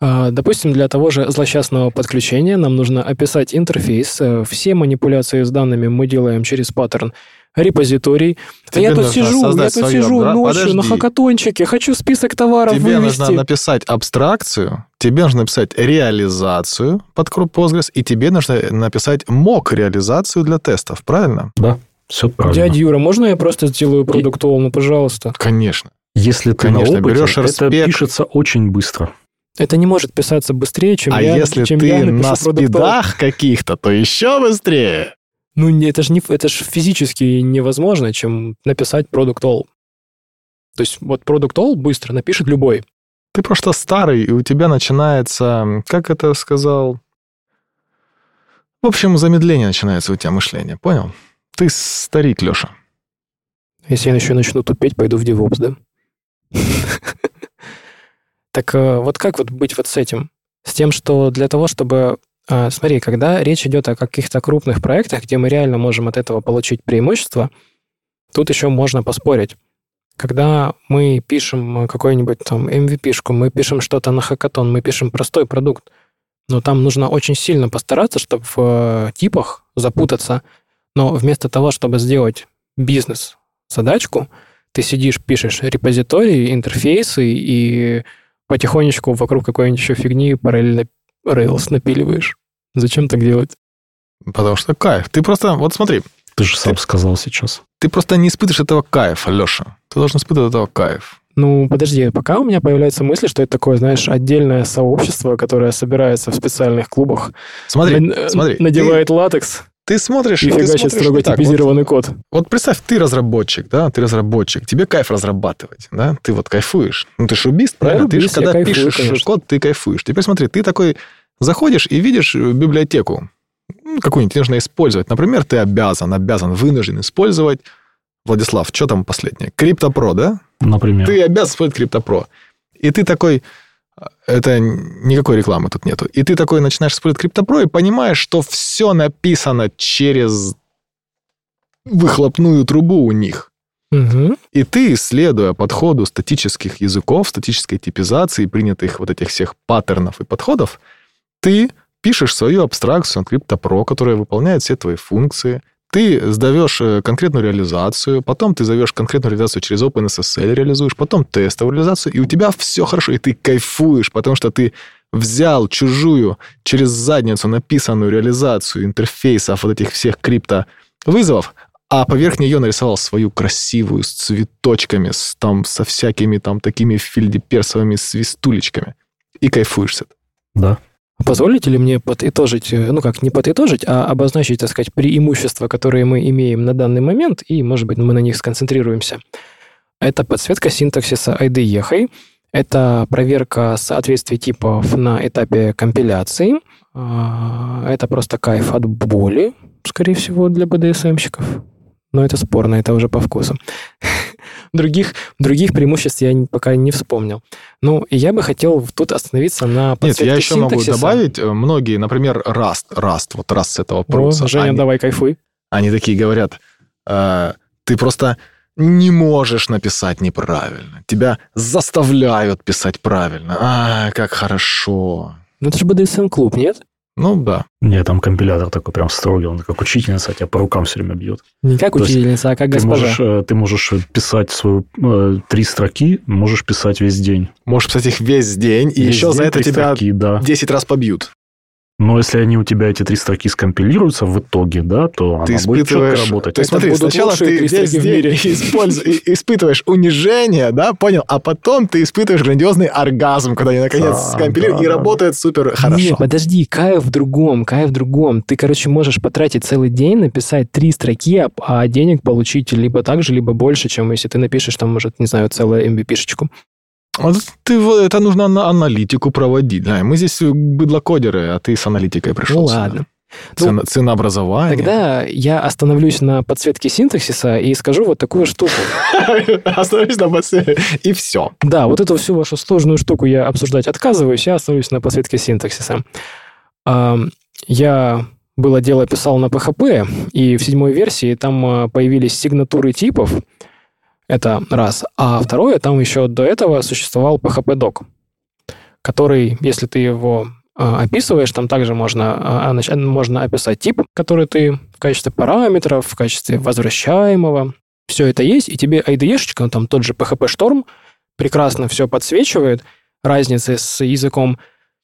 А, Допустим, для того же злосчастного подключения нам нужно описать интерфейс. Э, Все манипуляции с данными мы делаем через паттерн репозиторий. А Тебе я тут сижу, я тут свое, сижу да? ночью на Подожди. хакатончике, хочу список товаров Тебе вывести. нужно написать абстракцию, тебе нужно написать реализацию под Postgres, и тебе нужно написать мок реализацию для тестов, правильно? Все правильно. Дядя Юра, можно я просто сделаю продукт ну, пожалуйста? Конечно. Если ты Конечно, на опыте, берешь это пишется очень быстро. Это не может писаться быстрее, чем а я, если чем ты я на спидах каких-то, то еще быстрее. Ну, это же не, это ж физически невозможно, чем написать Product All. То есть вот Product All быстро напишет любой. Ты просто старый, и у тебя начинается, как это сказал... В общем, замедление начинается у тебя мышление, понял? Ты старик, Леша. Если я еще начну тупеть, пойду в DevOps, да? Так э, вот как вот быть вот с этим? С тем, что для того, чтобы... э, Смотри, когда речь идет о каких-то крупных проектах, где мы реально можем от этого получить преимущество, тут еще можно поспорить. Когда мы пишем какой-нибудь там MVP-шку, мы пишем что-то на хакатон, мы пишем простой продукт, но там нужно очень сильно постараться, чтобы в э, типах запутаться. Но вместо того, чтобы сделать бизнес-задачку, ты сидишь, пишешь репозитории, интерфейсы и потихонечку вокруг какой-нибудь еще фигни параллельно Rails напиливаешь. Зачем так делать? Потому что кайф. Ты просто, вот смотри, Ты же сам сказал сейчас. ты просто не испытываешь этого кайфа, Леша. Ты должен испытывать этого кайф. Ну, подожди, пока у меня появляется мысль, что это такое, знаешь, отдельное сообщество, которое собирается в специальных клубах, Смотри, на- смотри. надевает латекс Ты, ты смотришь... и ты смотришь строго так. Вот- типизированный код. Вот представь, ты разработчик, да, ты разработчик, тебе кайф разрабатывать, да, ты вот кайфуешь. Ну, ты шубист, правильно? ты же, рубист, я когда кайфую, пишешь конечно. код, ты кайфуешь. Теперь смотри, ты такой заходишь и видишь э, библиотеку, ну, какую-нибудь нужно использовать. Например, ты обязан, обязан, вынужден использовать, Владислав, что там последнее? CryptoPro, да? Например. Ты обязан использовать CryptoPro. И ты такой, это никакой рекламы тут нету. И ты такой начинаешь использовать CryptoPro и понимаешь, что все написано через выхлопную трубу у них. Мгм. И ты, следуя подходу статических языков, статической типизации, принятых вот этих всех паттернов и подходов, ты пишешь свою абстракцию на CryptoPro, которая выполняет все твои функции. Ты сдаешь э, конкретную реализацию, потом ты зовешь конкретную реализацию через OpenSSL, реализуешь, потом тестовую реализацию, и у тебя все хорошо, и ты кайфуешь, потому что ты взял чужую через задницу написанную реализацию интерфейсов вот этих всех крипто вызовов, а поверх нее нарисовал свою красивую с цветочками, с, там, со всякими там такими фильдеперсовыми свистулечками. И кайфуешь с этого. Да. Позволите ли мне подытожить, э, ну как, не подытожить, а обозначить, так сказать, преимущества, которые мы имеем на данный момент, и, может быть, мы на них сконцентрируемся. Это подсветка синтаксиса IDE, это проверка соответствия типов на этапе компиляции, а, это просто кайф от боли, скорее всего, для BDSM-щиков. Но это спорно, это уже по вкусу. Других, других преимуществ я пока не вспомнил. Ну, и я бы хотел тут остановиться на Нет, я еще могу синтаксиса. добавить, э, многие, например, Rust, Rust, вот Rust с этого О, пруса. Женя, они, давай кайфуй. они такие говорят, э, ты просто не можешь написать неправильно. Тебя заставляют писать правильно. А, как хорошо. Ну, это же BDSM-клуб, нет? Ну, да. Нет, там компилятор такой прям строгий, он как учительница тебя по рукам все время бьет. Не как То есть учительница, а как Ты госпожа. можешь, э, ты можешь писать свою э, три строки, можешь писать весь день. Можешь писать их весь день, и Весь еще за день это три тебя строки, да. 10 раз побьют. Но если они у тебя эти три строки скомпилируются в итоге, да, то ты она будет четко испытываешь... работать. То есть смотри, будут сначала ты весь в мире. испытываешь унижение, да, понял? А потом ты испытываешь грандиозный оргазм, когда они наконец скомпилируют, да, и да. работает супер хорошо. Нет, подожди, кайф в другом, кайф в другом. Ты, короче, можешь потратить целый день, написать три строки, а- а денег получить либо так же, либо больше, чем если ты напишешь там, может, не знаю, целую MVP-шечку. Вот ты, это нужно на аналитику проводить. Да, мы здесь быдлокодеры, а ты с аналитикой пришел. Ну ладно. Цена, ценообразование. Тогда я остановлюсь на подсветке синтаксиса и скажу вот такую штуку. Остановись на бассейне. И все. Да, вот эту всю вашу сложную штуку я обсуждать отказываюсь, я остановлюсь на подсветке синтаксиса. Я было дело писал на PHP, и в седьмой версии там а, появились сигнатуры типов. Это раз. А второе, там еще до этого существовал PHP-док, который, если ты его а, описываешь, там также можно, а, нач- можно описать тип, который ты в качестве параметров, в качестве возвращаемого. Все это есть, и тебе IDE-шечка, там тот же PHP-шторм, прекрасно все подсвечивает. Разницы с языком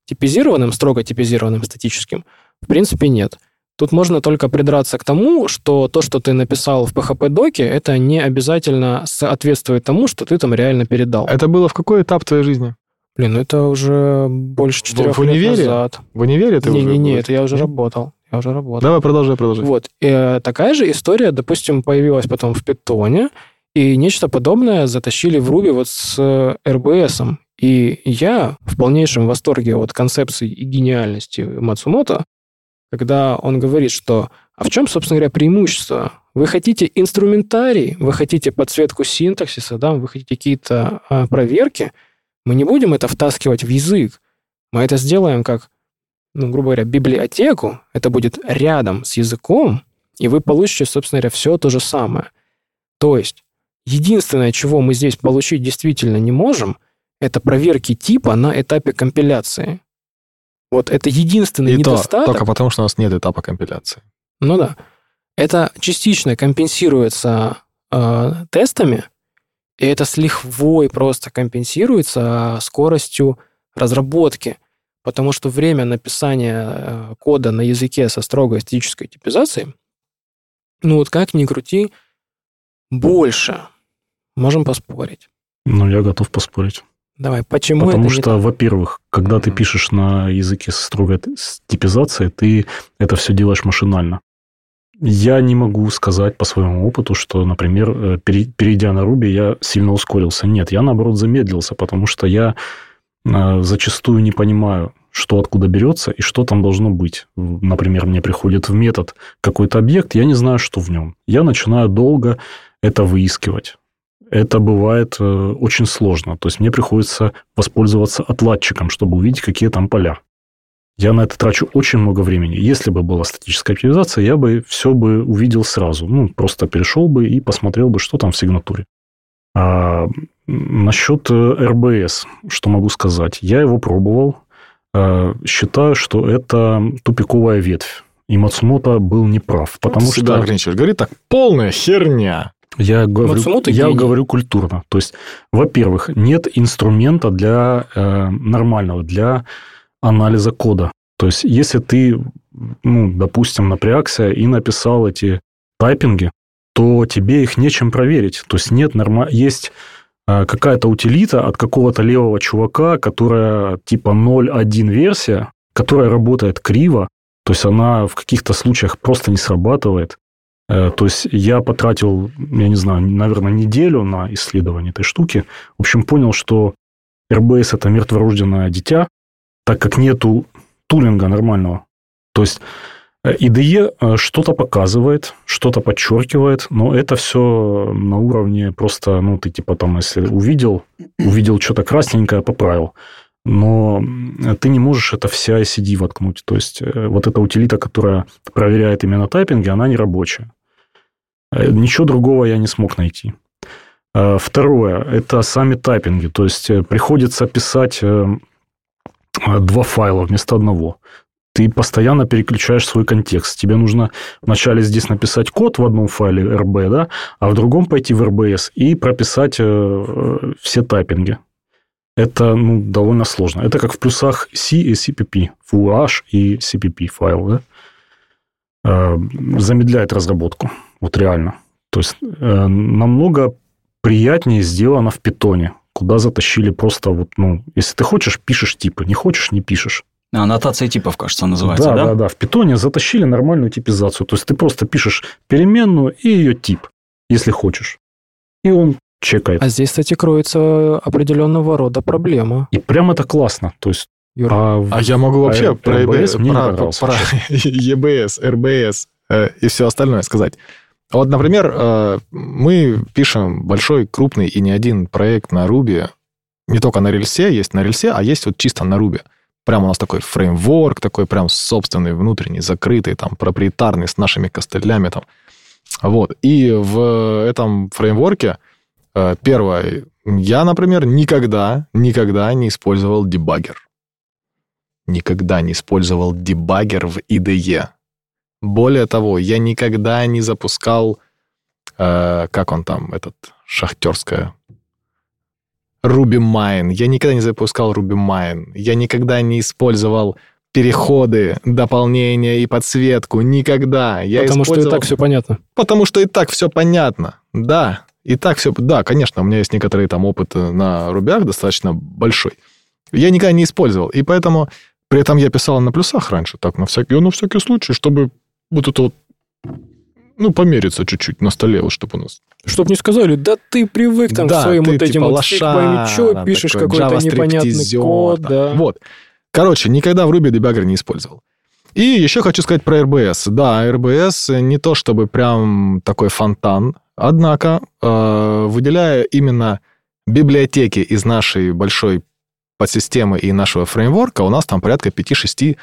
типизированным, строго типизированным, статическим, в принципе, нет. Тут можно только придраться к тому, что то, что ты написал в PHP-доке, это не обязательно соответствует тому, что ты там реально передал. Это было в какой этап твоей жизни? Блин, ну это уже больше четырех лет назад. В универе ты уже Не-не-не, это я уже Нет? работал. Я уже работал. Давай, продолжай, продолжай. Вот. Э, такая же история, допустим, появилась потом в питоне, и нечто подобное затащили в Ruby вот с э, RBS. И я в полнейшем восторге от концепции и гениальности Мацумото, когда он говорит, что а в чем, собственно говоря, преимущество? Вы хотите инструментарий, вы хотите подсветку синтаксиса, да, вы хотите какие-то а, проверки, мы не будем это втаскивать в язык. Мы это сделаем как, ну, грубо говоря, библиотеку. Это будет рядом с языком, и вы получите, собственно говоря, все то же самое. То есть, единственное, чего мы здесь получить действительно не можем, это проверки типа на этапе компиляции. Вот это единственный И то, недостаток. только потому, что у нас нет этапа компиляции. Ну да. Это частично компенсируется э, тестами, и это с лихвой просто компенсируется скоростью разработки, потому что время написания э, кода на языке со строгой эстетической типизацией, ну вот как ни крути, больше. Можем поспорить. Ну, я готов поспорить. Давай, почему Потому это что, во-первых, когда ты пишешь на языке с строгой типизацией, ты это все делаешь машинально. Я не могу сказать по своему опыту, что, например, э, перейдя на Ruby, я сильно ускорился. Нет, я, наоборот, замедлился, потому что я э, зачастую не понимаю, что откуда берется и что там должно быть. Например, мне приходит в метод какой-то объект, я не знаю, что в нем. Я начинаю долго это выискивать. Это бывает э, очень сложно. То есть мне приходится воспользоваться отладчиком, чтобы увидеть, какие там поля. Я на это трачу очень много времени. Если бы была статическая оптимизация, я бы все бы увидел сразу. Ну, просто перешел бы и посмотрел бы, что там в сигнатуре. А насчет э, что могу сказать? Я его пробовал. А, считаю, что это тупиковая ветвь. И Мацумото был неправ. Потому Ты что... ограничиваешь. Говорит так, полная херня. Я говорю, я говорю культурно. То есть, во-первых, нет инструмента для э, нормального, для анализа кода. То есть, если ты, ну, допустим, напрягся и написал эти тайпинги, то тебе их нечем проверить. То есть, нет норма... есть э, какая-то утилита от какого-то левого чувака, которая типа 0.1 версия, которая работает криво, то есть она в каких-то случаях просто не срабатывает. Э, то есть я потратил, я не знаю, наверное, неделю на исследование этой штуки. В общем, понял, что RBS – это мертворожденное дитя, так как нету тулинга нормального. То есть IDE э, что-то показывает, что-то подчеркивает, но это все на уровне просто, ну, ты типа там, если увидел, увидел что-то красненькое, поправил. Но ты не можешь это в CI-CD воткнуть. То есть, э, вот эта утилита, которая проверяет именно тайпинги, она не рабочая. Э, ничего другого я не смог найти. Второе – это сами тайпинги. То есть, приходится писать два файла вместо одного. Ты постоянно переключаешь свой контекст. Тебе нужно вначале здесь написать код в одном файле RB, да, а в другом пойти в RBS и прописать э, э, все тайпинги. Это ну, довольно сложно. Это как в плюсах C и CPP, FUH и CPP файл. Да? Э, замедляет разработку. Вот реально. То есть, э, намного приятнее сделано в питоне куда затащили просто вот, ну, если ты хочешь, пишешь типы, не хочешь, не пишешь. А, аннотация типов, кажется, называется, да? Да, да, да. В питоне затащили нормальную типизацию. То есть, ты просто пишешь переменную и ее тип, если хочешь. И он чекает. А здесь, кстати, кроется определенного рода проблема. И прям это классно. То есть, Юр. А, а я могу вообще а про, EBS, мне про, про, про EBS, RBS э, и все остальное сказать. Вот, например, э, мы пишем большой, крупный и не один проект на Ruby. Не только на рельсе, есть на рельсе, а есть вот чисто на Ruby. Прям у нас такой фреймворк, такой прям собственный, внутренний, закрытый, там, проприетарный, с нашими костылями там. Вот. И в этом фреймворке э, первое, я, например, никогда, никогда не использовал дебаггер. Никогда не использовал дебаггер в IDE. Более того, я никогда не запускал, э, как он там, этот, шахтерская, Ruby Mine. Я никогда не запускал Ruby Mine. Я никогда не использовал переходы, дополнения и подсветку. Никогда. Я Потому использовал... что и так все понятно. Потому что и так все понятно. Да. И так все... Да, конечно, у меня есть некоторый там опыт на рубях достаточно большой. Я никогда не использовал. И поэтому при этом я писал на плюсах раньше, так, на всякий, на всякий случай, чтобы вот это вот, ну, помериться чуть-чуть на столе, вот, чтобы у нас... Чтобы не сказали, да ты привык там да, к своим ты, вот этим типа, вот лошара, что пишешь какой-то непонятный код, да. Вот. Короче, никогда в Ruby дебаггер не использовал. И еще хочу сказать про RBS. Да, RBS не то чтобы прям такой фонтан, однако, э, выделяя именно библиотеки из нашей большой подсистемы и нашего фреймворка, у нас там порядка 5-6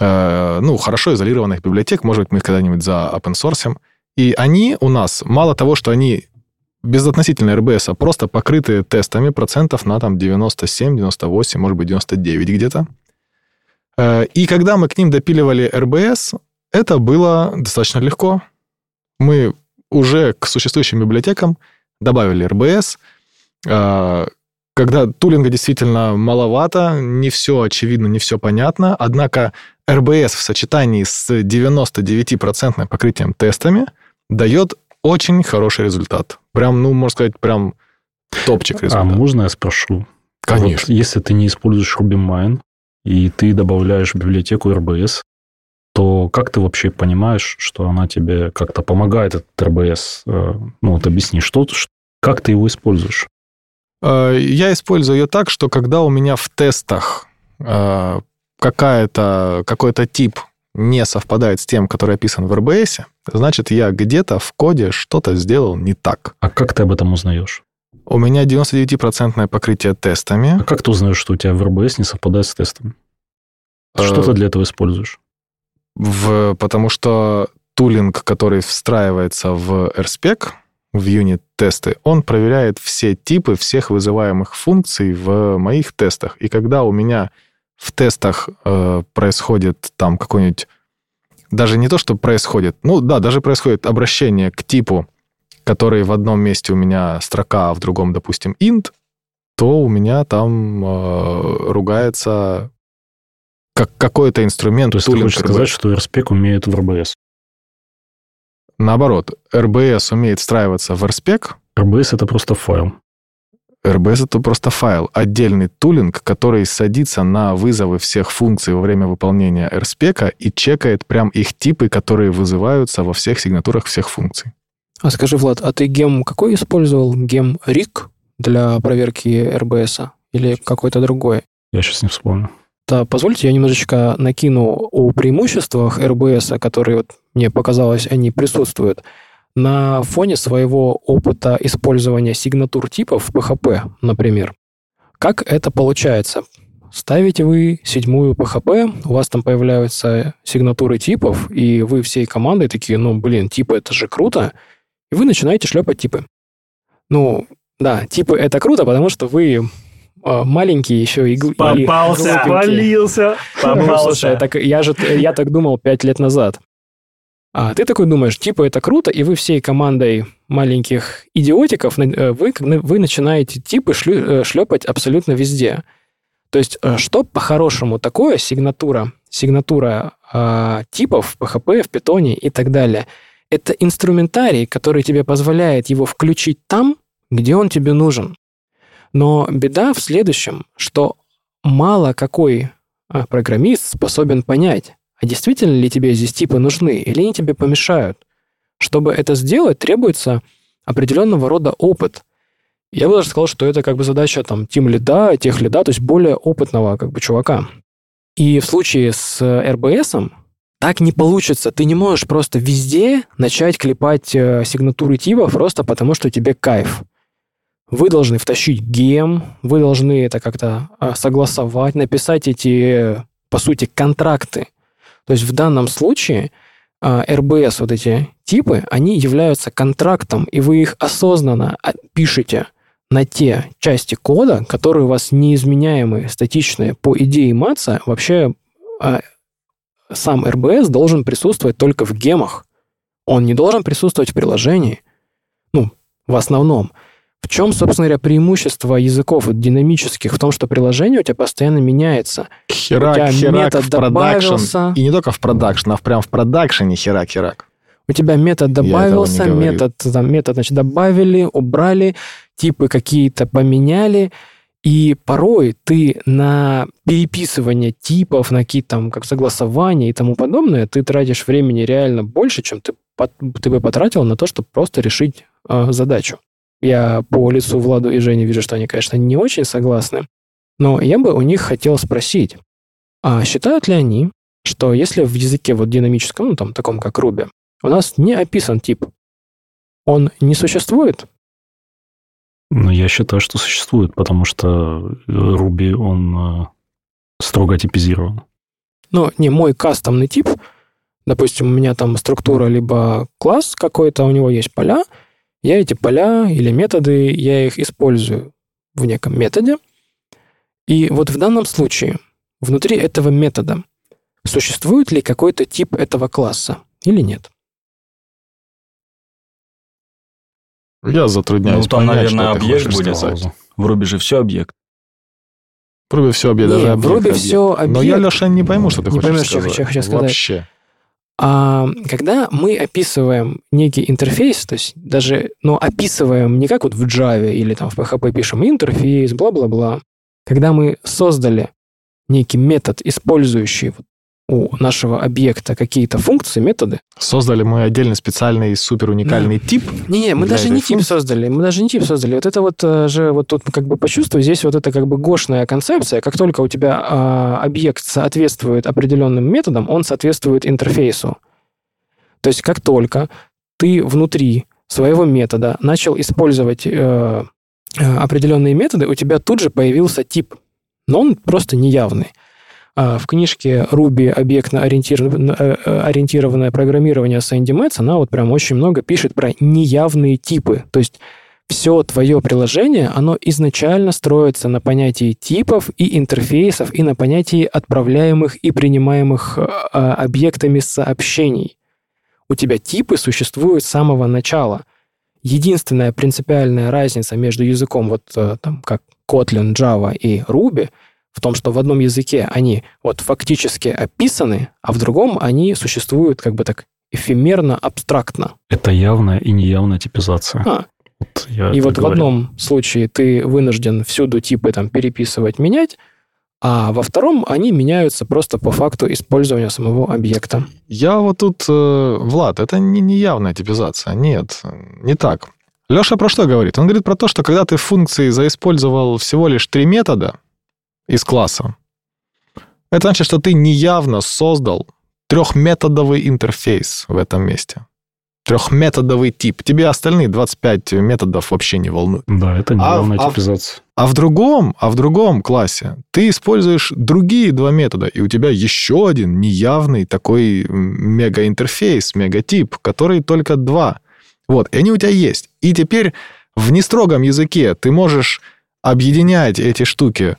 Э, ну, хорошо изолированных библиотек, может быть, мы их когда-нибудь за open source. И они у нас, мало того, что они безотносительно RBS, а просто покрыты тестами процентов на там 97, 98, может быть, 99 где-то. Э, и когда мы к ним допиливали RBS, это было достаточно легко. Мы уже к существующим библиотекам добавили RBS. А, когда тулинга действительно маловато, не все очевидно, не все понятно, однако RBS в сочетании с 99% покрытием тестами дает очень хороший результат. Прям, ну, можно сказать, прям топчик результат. А можно я спрошу? Конечно. Вот если ты не используешь RubyMine, и ты добавляешь в библиотеку RBS, то как ты вообще понимаешь, что она тебе как-то помогает, этот RBS? Э, ну, вот объясни, что, как ты его используешь? Э, я использую ее так, что когда у меня в тестах э, какая-то, какой-то тип не совпадает с тем, который описан в RBS, значит, я где-то в коде что-то сделал не так. А как ты об этом узнаешь? У меня 99% покрытие тестами. А как ты узнаешь, что у тебя в RBS не совпадает с тестом? Что ты для этого используешь? В, потому что тулинг, который встраивается в RSpec, в юнит-тесты, он проверяет все типы всех вызываемых функций в моих тестах. И когда у меня в тестах э, происходит там какой-нибудь... Даже не то, что происходит, ну да, даже происходит обращение к типу, который в одном месте у меня строка, а в другом, допустим, int, то у меня там э, ругается как какой-то инструмент. То есть ты хочешь сказать, что RSpec умеет в RBS? Наоборот, RBS умеет встраиваться в RSpec. RBS — это просто файл. RBS — это просто файл, отдельный тулинг, который садится на вызовы всех функций во время выполнения RSpec и чекает прям их типы, которые вызываются во всех сигнатурах всех функций. А скажи, Влад, а ты гем какой использовал? Гем RIC для проверки RBS или какой-то другой? Я сейчас не вспомню. Да, позвольте, я немножечко накину о преимуществах RBS, которые вот, мне показалось, они присутствуют на фоне своего опыта использования сигнатур типов PHP, например. Как это получается? Ставите вы седьмую PHP, у вас там появляются сигнатуры типов, и вы всей командой такие, ну, блин, типы это же круто, и вы начинаете шлепать типы. Ну, да, типы это круто, потому что вы а, маленький еще и Попался, и попался. Ну, слушай, так, я же я так думал пять лет назад. А ты такой думаешь, типа, это круто, и вы всей командой маленьких идиотиков, э, вы, вы начинаете типы шлю, э, шлепать абсолютно везде. То есть, э, что по-хорошему такое сигнатура, сигнатура э, типов в PHP, в Python и так далее? Это инструментарий, который тебе позволяет его включить там, где он тебе нужен. Но беда в следующем, что мало какой а, программист способен понять, а действительно ли тебе здесь типы нужны, или они тебе помешают. Чтобы это сделать, требуется определенного рода опыт. Я бы даже сказал, что это как бы задача там тим лида, тех лида, то есть более опытного как бы чувака. И в случае с RBS так не получится. Ты не можешь просто везде начать клепать э, сигнатуры типов просто потому, что тебе кайф. Вы должны втащить гем, вы должны это как-то а, согласовать, написать эти, по сути, контракты. То есть в данном случае а, вот эти типы, они являются контрактом, и вы их осознанно пишете на те части кода, которые у вас неизменяемые, статичные. По идее МАЦа вообще а, сам RBS должен присутствовать только в гемах. Он не должен присутствовать в приложении. Ну, в основном. В чем, собственно говоря, преимущество языков динамических? В том, что приложение у тебя постоянно меняется. Херак, у тебя херак метод в добавился. И не только в продакшн, а в прям в продакшене херак, херак. У тебя метод добавился, метод, там, метод, значит, добавили, убрали, типы какие-то поменяли, и порой ты на переписывание типов, на какие-то там, как согласования и тому подобное, ты тратишь времени реально больше, чем ты, ты бы потратил на то, чтобы просто решить э, задачу. Я по лицу Владу и Жене вижу, что они, конечно, не очень согласны. Но я бы у них хотел спросить, а считают ли они, что если в языке вот динамическом, ну там таком как Ruby, у нас не описан тип, он не существует? Ну, я считаю, что существует, потому что Ruby, он э, строго типизирован. Ну, не мой кастомный тип, допустим, у меня там структура либо класс какой-то, у него есть поля, я эти поля или методы, я их использую в неком методе. И вот в данном случае внутри этого метода существует ли какой-то тип этого класса или нет? Я затрудняюсь Ну, там, понять, наверное, что объект будет. сказать. В Ruby же все объект. В Ruby все объект, Не, даже в объект, Ruby объект. Но я, объект. Леша, не пойму, что ты Не хочешь поймешь, что сказать. я хочу сказать. Вообще. А когда мы описываем некий интерфейс, то есть даже, ну, описываем не как вот в Java или там в PHP пишем интерфейс, бла-бла-бла. Когда мы создали некий метод, использующий вот у нашего объекта какие-то функции, методы. Создали мы отдельный специальный супер уникальный тип. Не-не, мы Для даже не тип функции? создали, мы даже не тип создали. Вот это вот э, же, вот тут как бы почувствуй, здесь вот это как бы гошная концепция. Как только у тебя а, объект соответствует определенным методам, он соответствует интерфейсу. То есть как только ты внутри своего метода начал использовать э, э, определенные методы, у тебя тут же появился тип, но он просто неявный. А В книжке Ruby объектно-ориентированное э, ориентированное программирование Сэнди Мэтс, она вот прям очень много пишет про неявные типы. То есть все твое приложение, оно изначально строится на понятии типов и интерфейсов, и на понятии отправляемых и принимаемых э, э, объектами сообщений. У тебя типы существуют с самого начала. Единственная принципиальная разница между языком, вот э, там, как Kotlin, Java и Ruby, в том, что в одном языке они вот фактически описаны, а в другом они существуют как бы так эфемерно, абстрактно. Это явная и неявная типизация. А, Вот я и вот в говорил. одном случае ты вынужден всюду типы там переписывать, менять, а во втором они меняются просто по факту использования самого объекта. Я вот тут, э, Влад, это не неявная типизация. Нет, не так. Леша про что говорит? Он говорит про то, что когда ты в функции заиспользовал всего лишь три метода из класса, это значит, что ты неявно создал трехметодовый интерфейс в этом месте. Трехметодовый тип. Тебе остальные 25 методов вообще не волнуют. Да, это неявная а в- типизация. А в другом, а в другом классе ты используешь другие два метода, и у тебя еще один неявный такой мегаинтерфейс, мегатип, который только два. Вот, и они у тебя есть. И теперь в нестрогом языке ты можешь объединять эти штуки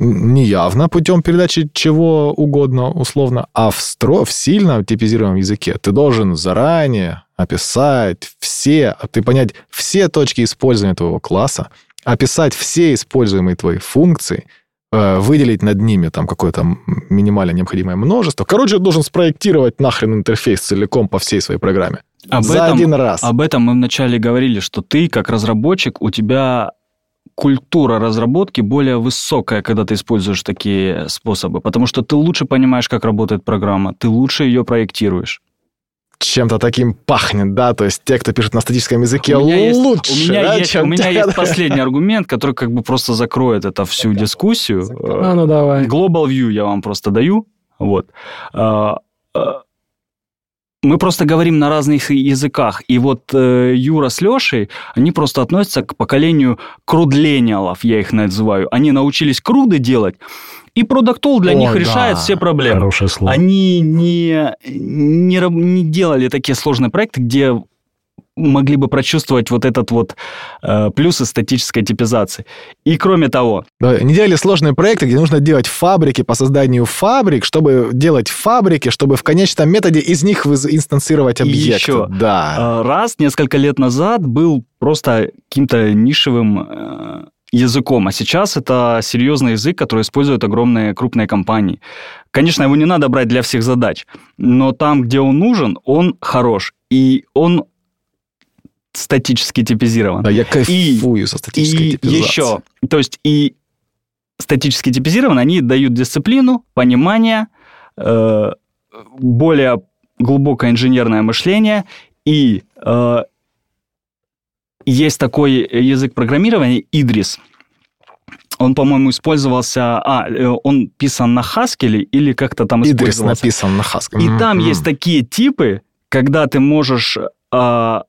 неявно путем передачи чего угодно, условно, а в, стро, в сильно типизированном языке ты должен заранее описать все, а ты понять все точки использования твоего класса, описать все используемые твои функции, э, выделить над ними там какое-то минимально необходимое множество. Короче, должен спроектировать нахрен интерфейс целиком по всей своей программе. Об За этом, один раз. об этом мы вначале говорили, что ты, как разработчик, у тебя культура разработки более высокая, когда ты используешь такие способы, потому что ты лучше понимаешь, как работает программа, ты лучше ее проектируешь. Чем-то таким пахнет, да? То есть те, кто пишет на статическом языке, у меня есть, лучше, у меня да, есть, чем у меня те, есть да. последний аргумент, который как бы просто закроет это всю дискуссию. А, ну давай. Global View я вам просто даю. Вот. Мы просто говорим на разных языках. И вот э, Юра с Лешей, они просто относятся к поколению крудлениалов, я их называю. Они научились круды делать, и продактол для О, них да. решает все проблемы. Хорошее слово. Они не, не, не делали такие сложные проекты, где могли бы прочувствовать вот этот вот э, плюсы статической типизации. И кроме того, Да, они делали сложные проекты, где нужно делать фабрики по созданию фабрик, чтобы делать фабрики, чтобы в конечном методе из них инстанцировать объект. еще, Да. э, раз несколько лет назад был просто каким-то нишевым э, языком, а сейчас это серьезный язык, который используют огромные крупные компании. Конечно, его не надо брать для всех задач, но там, где он нужен, он хорош, и он статически типизирован. Да, я кайфую со статической И типизацией. еще, то есть и статически типизированы, они дают дисциплину, понимание, э, более глубокое инженерное мышление, и э, есть такой язык программирования Идрис. Он, по-моему, использовался... А, э, он писан на Haskell или как-то там Идрис использовался. написан на Haskell. И там Мгм. есть такие типы, когда ты можешь а,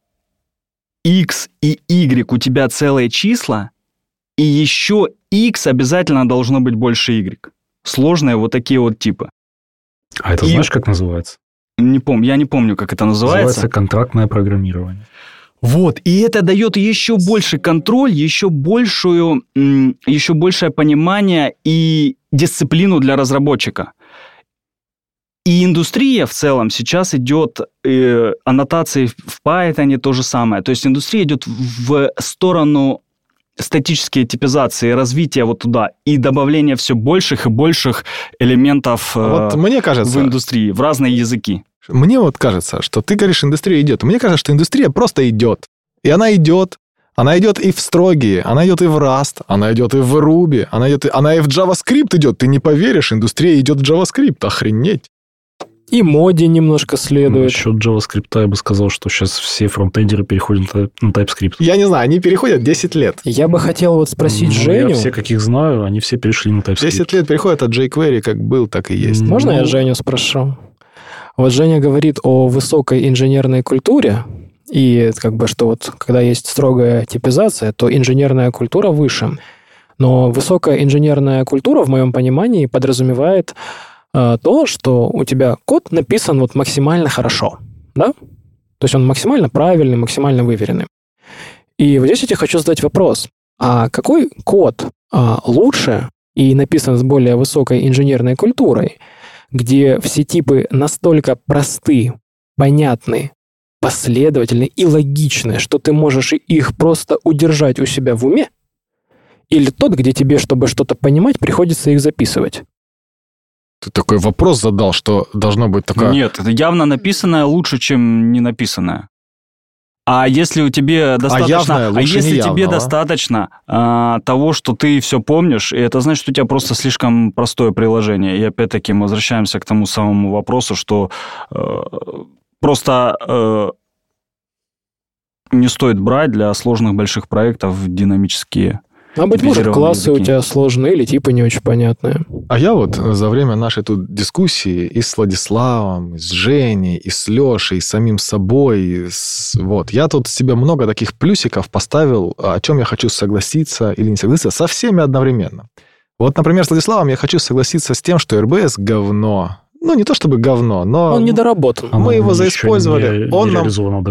x и y у тебя целые числа, и еще x обязательно должно быть больше y. Сложные вот такие вот типы. А это И- знаешь, как называется? Не помню, я не помню, как это называется. Называется контрактное программирование. Вот, и это дает еще больше контроль, еще большую, еще большее понимание и дисциплину для разработчика. И индустрия в целом сейчас идет, э, аннотации в Python то же самое. То есть индустрия идет в сторону статические типизации, развития вот туда и добавления все больших и больших элементов э, Вот мне кажется, в индустрии, в разные языки. Мне вот кажется, что ты говоришь, индустрия идет. Мне кажется, что индустрия просто идет. И она идет. Она идет и в строгие, она идет и в Rust, она идет и в Ruby, она, идет, она и в JavaScript идет. Ты не поверишь, индустрия идет в JavaScript. Охренеть. И моде немножко следует. Насчет JavaScript я бы сказал, что сейчас все фронтендеры переходят на TypeScript. Я не знаю, они переходят 10 лет. Я бы хотел вот спросить Ну, Женю. Я все, каких знаю, они все перешли на TypeScript. 10 лет переходят от jQuery, как был, так и есть. Можно я Ну- Женю спрошу? Вот Женя говорит о высокой инженерной культуре, и как бы что вот когда есть строгая типизация, то инженерная культура выше. Но высокая инженерная культура, в моем понимании, подразумевает то, что у тебя код написан вот максимально хорошо, да? То есть он максимально правильный, максимально выверенный. И вот здесь я тебе хочу задать вопрос. А какой код а, лучше и написан с более высокой инженерной культурой, где все типы настолько просты, понятны, последовательны и логичны, что ты можешь их просто удержать у себя в уме, или тот, где тебе, чтобы что-то понимать, приходится их записывать? Ты такой вопрос задал, что должно быть такое... Нет, это явно написанное лучше, чем не написанное. А если у тебя достаточно, явное а лучше если тебе достаточно а, того, что ты все помнишь, и это значит, что у тебя просто слишком простое приложение. И опять-таки мы возвращаемся к тому самому вопросу, что э, просто э, не стоит брать для сложных больших проектов динамические. А быть может, классы у языки. тебя сложные или типы не очень понятные. А я вот за время нашей тут дискуссии и с Владиславом, и с Женей, и с Лешей, и с самим собой, и с- вот, я тут себе много таких плюсиков поставил, о чем я хочу согласиться или не согласиться, со всеми одновременно. Вот, например, с Владиславом я хочу согласиться с тем, что РБС говно. Ну, не то чтобы говно, но Он недоработан. Оно мы его ничего заиспользовали, не- он не нам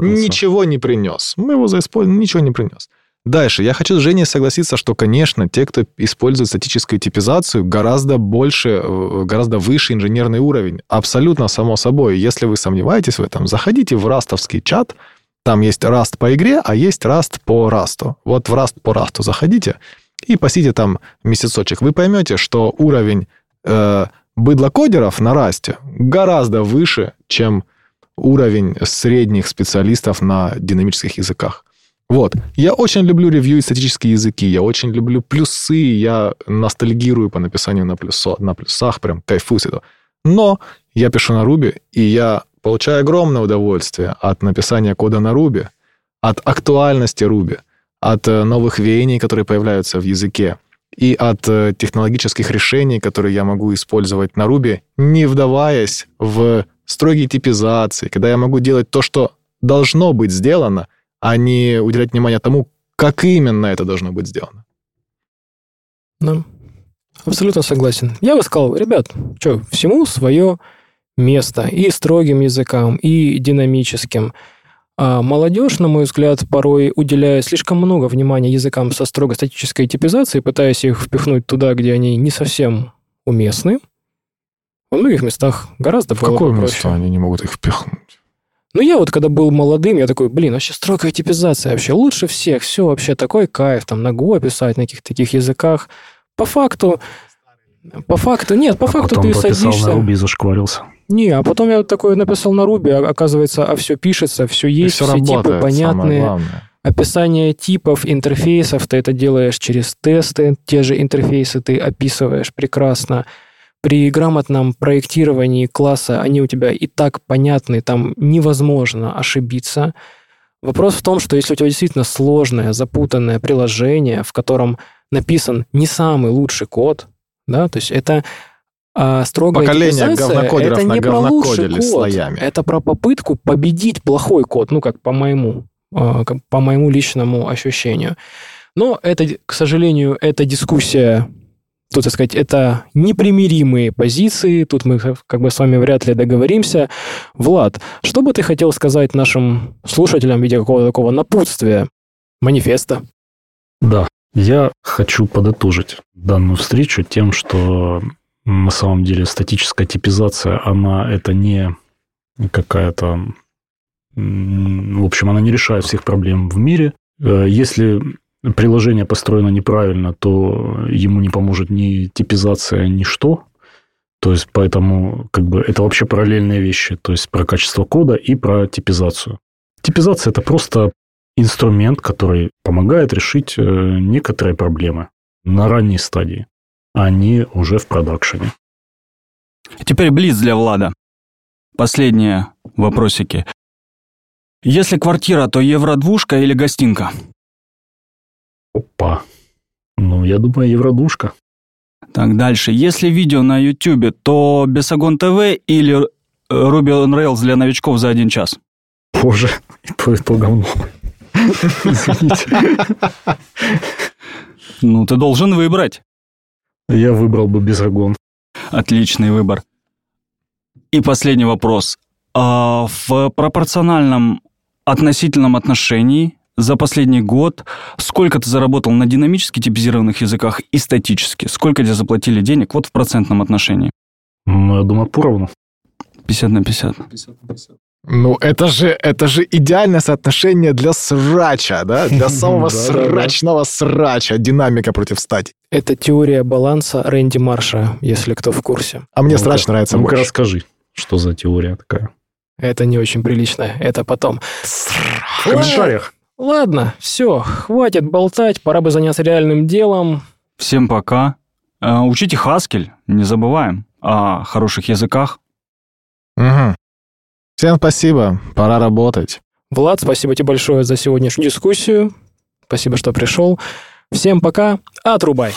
ничего не принес. Мы его заиспользовали, ничего не принес. Дальше. Я хочу с Женей согласиться, что, конечно, те, кто использует статическую типизацию, гораздо больше, э, гораздо выше инженерный уровень. Абсолютно само собой. Если вы сомневаетесь в этом, заходите в растовский чат. Там есть раст по игре, а есть раст по расту. Вот в раст по расту заходите и посидите там месяцочек. Вы поймете, что уровень э, быдлокодеров на расте гораздо выше, чем уровень средних специалистов на динамических языках. Вот. Я очень люблю ревью и статические языки. Я очень люблю плюсы. Я ностальгирую по написанию на, плюсо, на плюсах. Прям кайфую с этого. Но я пишу на Ruby, и я получаю огромное удовольствие от написания кода на Ruby, от актуальности Ruby, от э, новых веяний, которые появляются в языке, и от э, технологических решений, которые я могу использовать на Ruby, не вдаваясь в строгие типизации, когда я могу делать то, что должно быть сделано, а не уделять внимание тому, как именно это должно быть сделано. Да. Абсолютно согласен. Я бы сказал, ребят, что, всему свое место. И строгим языкам, и динамическим. А молодежь, на мой взгляд, порой уделяет слишком много внимания языкам со строго статической типизацией, пытаясь их впихнуть туда, где они не совсем уместны. Во многих местах гораздо В было какое бы место проще. они не могут их впихнуть? Ну, я вот когда был молодым, я такой, блин, вообще строгая типизация вообще лучше всех, все вообще такой кайф, там, на Go писать, на каких-то таких языках. По факту, по факту, нет, по А факту потом ты садишься... на Руби и зашкварился. Не, а потом я вот такое написал на Руби, а оказывается, а все пишется, все И есть, все все типы работает, самое понятные. Описание типов, интерфейсов, ты это делаешь через тесты, те же интерфейсы ты описываешь прекрасно. При грамотном проектировании класса они у тебя и так понятны, там невозможно ошибиться. Вопрос в том, что если у тебя действительно сложное, запутанное приложение, в котором написан не самый лучший код, да, то есть это а, строгая Поколение говнокодеров это не про лучший код, слоями. это про попытку победить плохой код, ну, как по моему, как по моему личному ощущению. Но это, к сожалению, эта дискуссия, тут, так сказать, это непримиримые позиции, тут мы как бы с вами вряд ли договоримся. Влад, что бы ты хотел сказать нашим слушателям в виде какого-то такого напутствия, манифеста? Да, я хочу подытожить данную встречу тем, что на самом деле статическая типизация, она это не какая-то... В общем, она не решает всех проблем в мире. Э, Если приложение построено неправильно, то ему не поможет ни типизация, ни что. То есть, поэтому как бы это вообще параллельные вещи. То есть, про качество кода и про типизацию. Типизация – это просто инструмент, который помогает решить э, некоторые проблемы на ранней стадии, а не уже в продакшене. Теперь блиц для Влада. Последние вопросики. Если квартира, то евро-двушка или гостинка? Опа. Ну, я думаю, евродушка. Так, дальше. Если видео на YouTube, то Бесогон ТВ или э, Ruby on Rails для новичков за один час? Боже, и то, и то говно. Извините. Ну, ты должен выбрать. Я выбрал бы безагон. Отличный выбор. И последний вопрос. А в пропорциональном относительном отношении за последний год сколько ты заработал на динамически типизированных языках и статически? Сколько тебе заплатили денег вот в процентном отношении? Ну, я думаю, поровну. 50 на 50. Ну, это же, это же идеальное соотношение для срача, да? Для самого срачного срача. Динамика против стати. Это теория баланса Рэнди Марша, если кто в курсе. А мне Ну-ка, срач нравится Ну-ка, больше. расскажи, что за теория такая. Это не очень прилично, это потом. В комментариях. Ладно, все, хватит болтать, пора бы заняться реальным делом. Всем пока. Э, Учите Хаскель, не забываем о хороших языках. Мгм. Всем спасибо, пора работать. Влад, спасибо тебе большое за сегодняшнюю дискуссию. Спасибо, что пришел. Всем пока. Отрубай.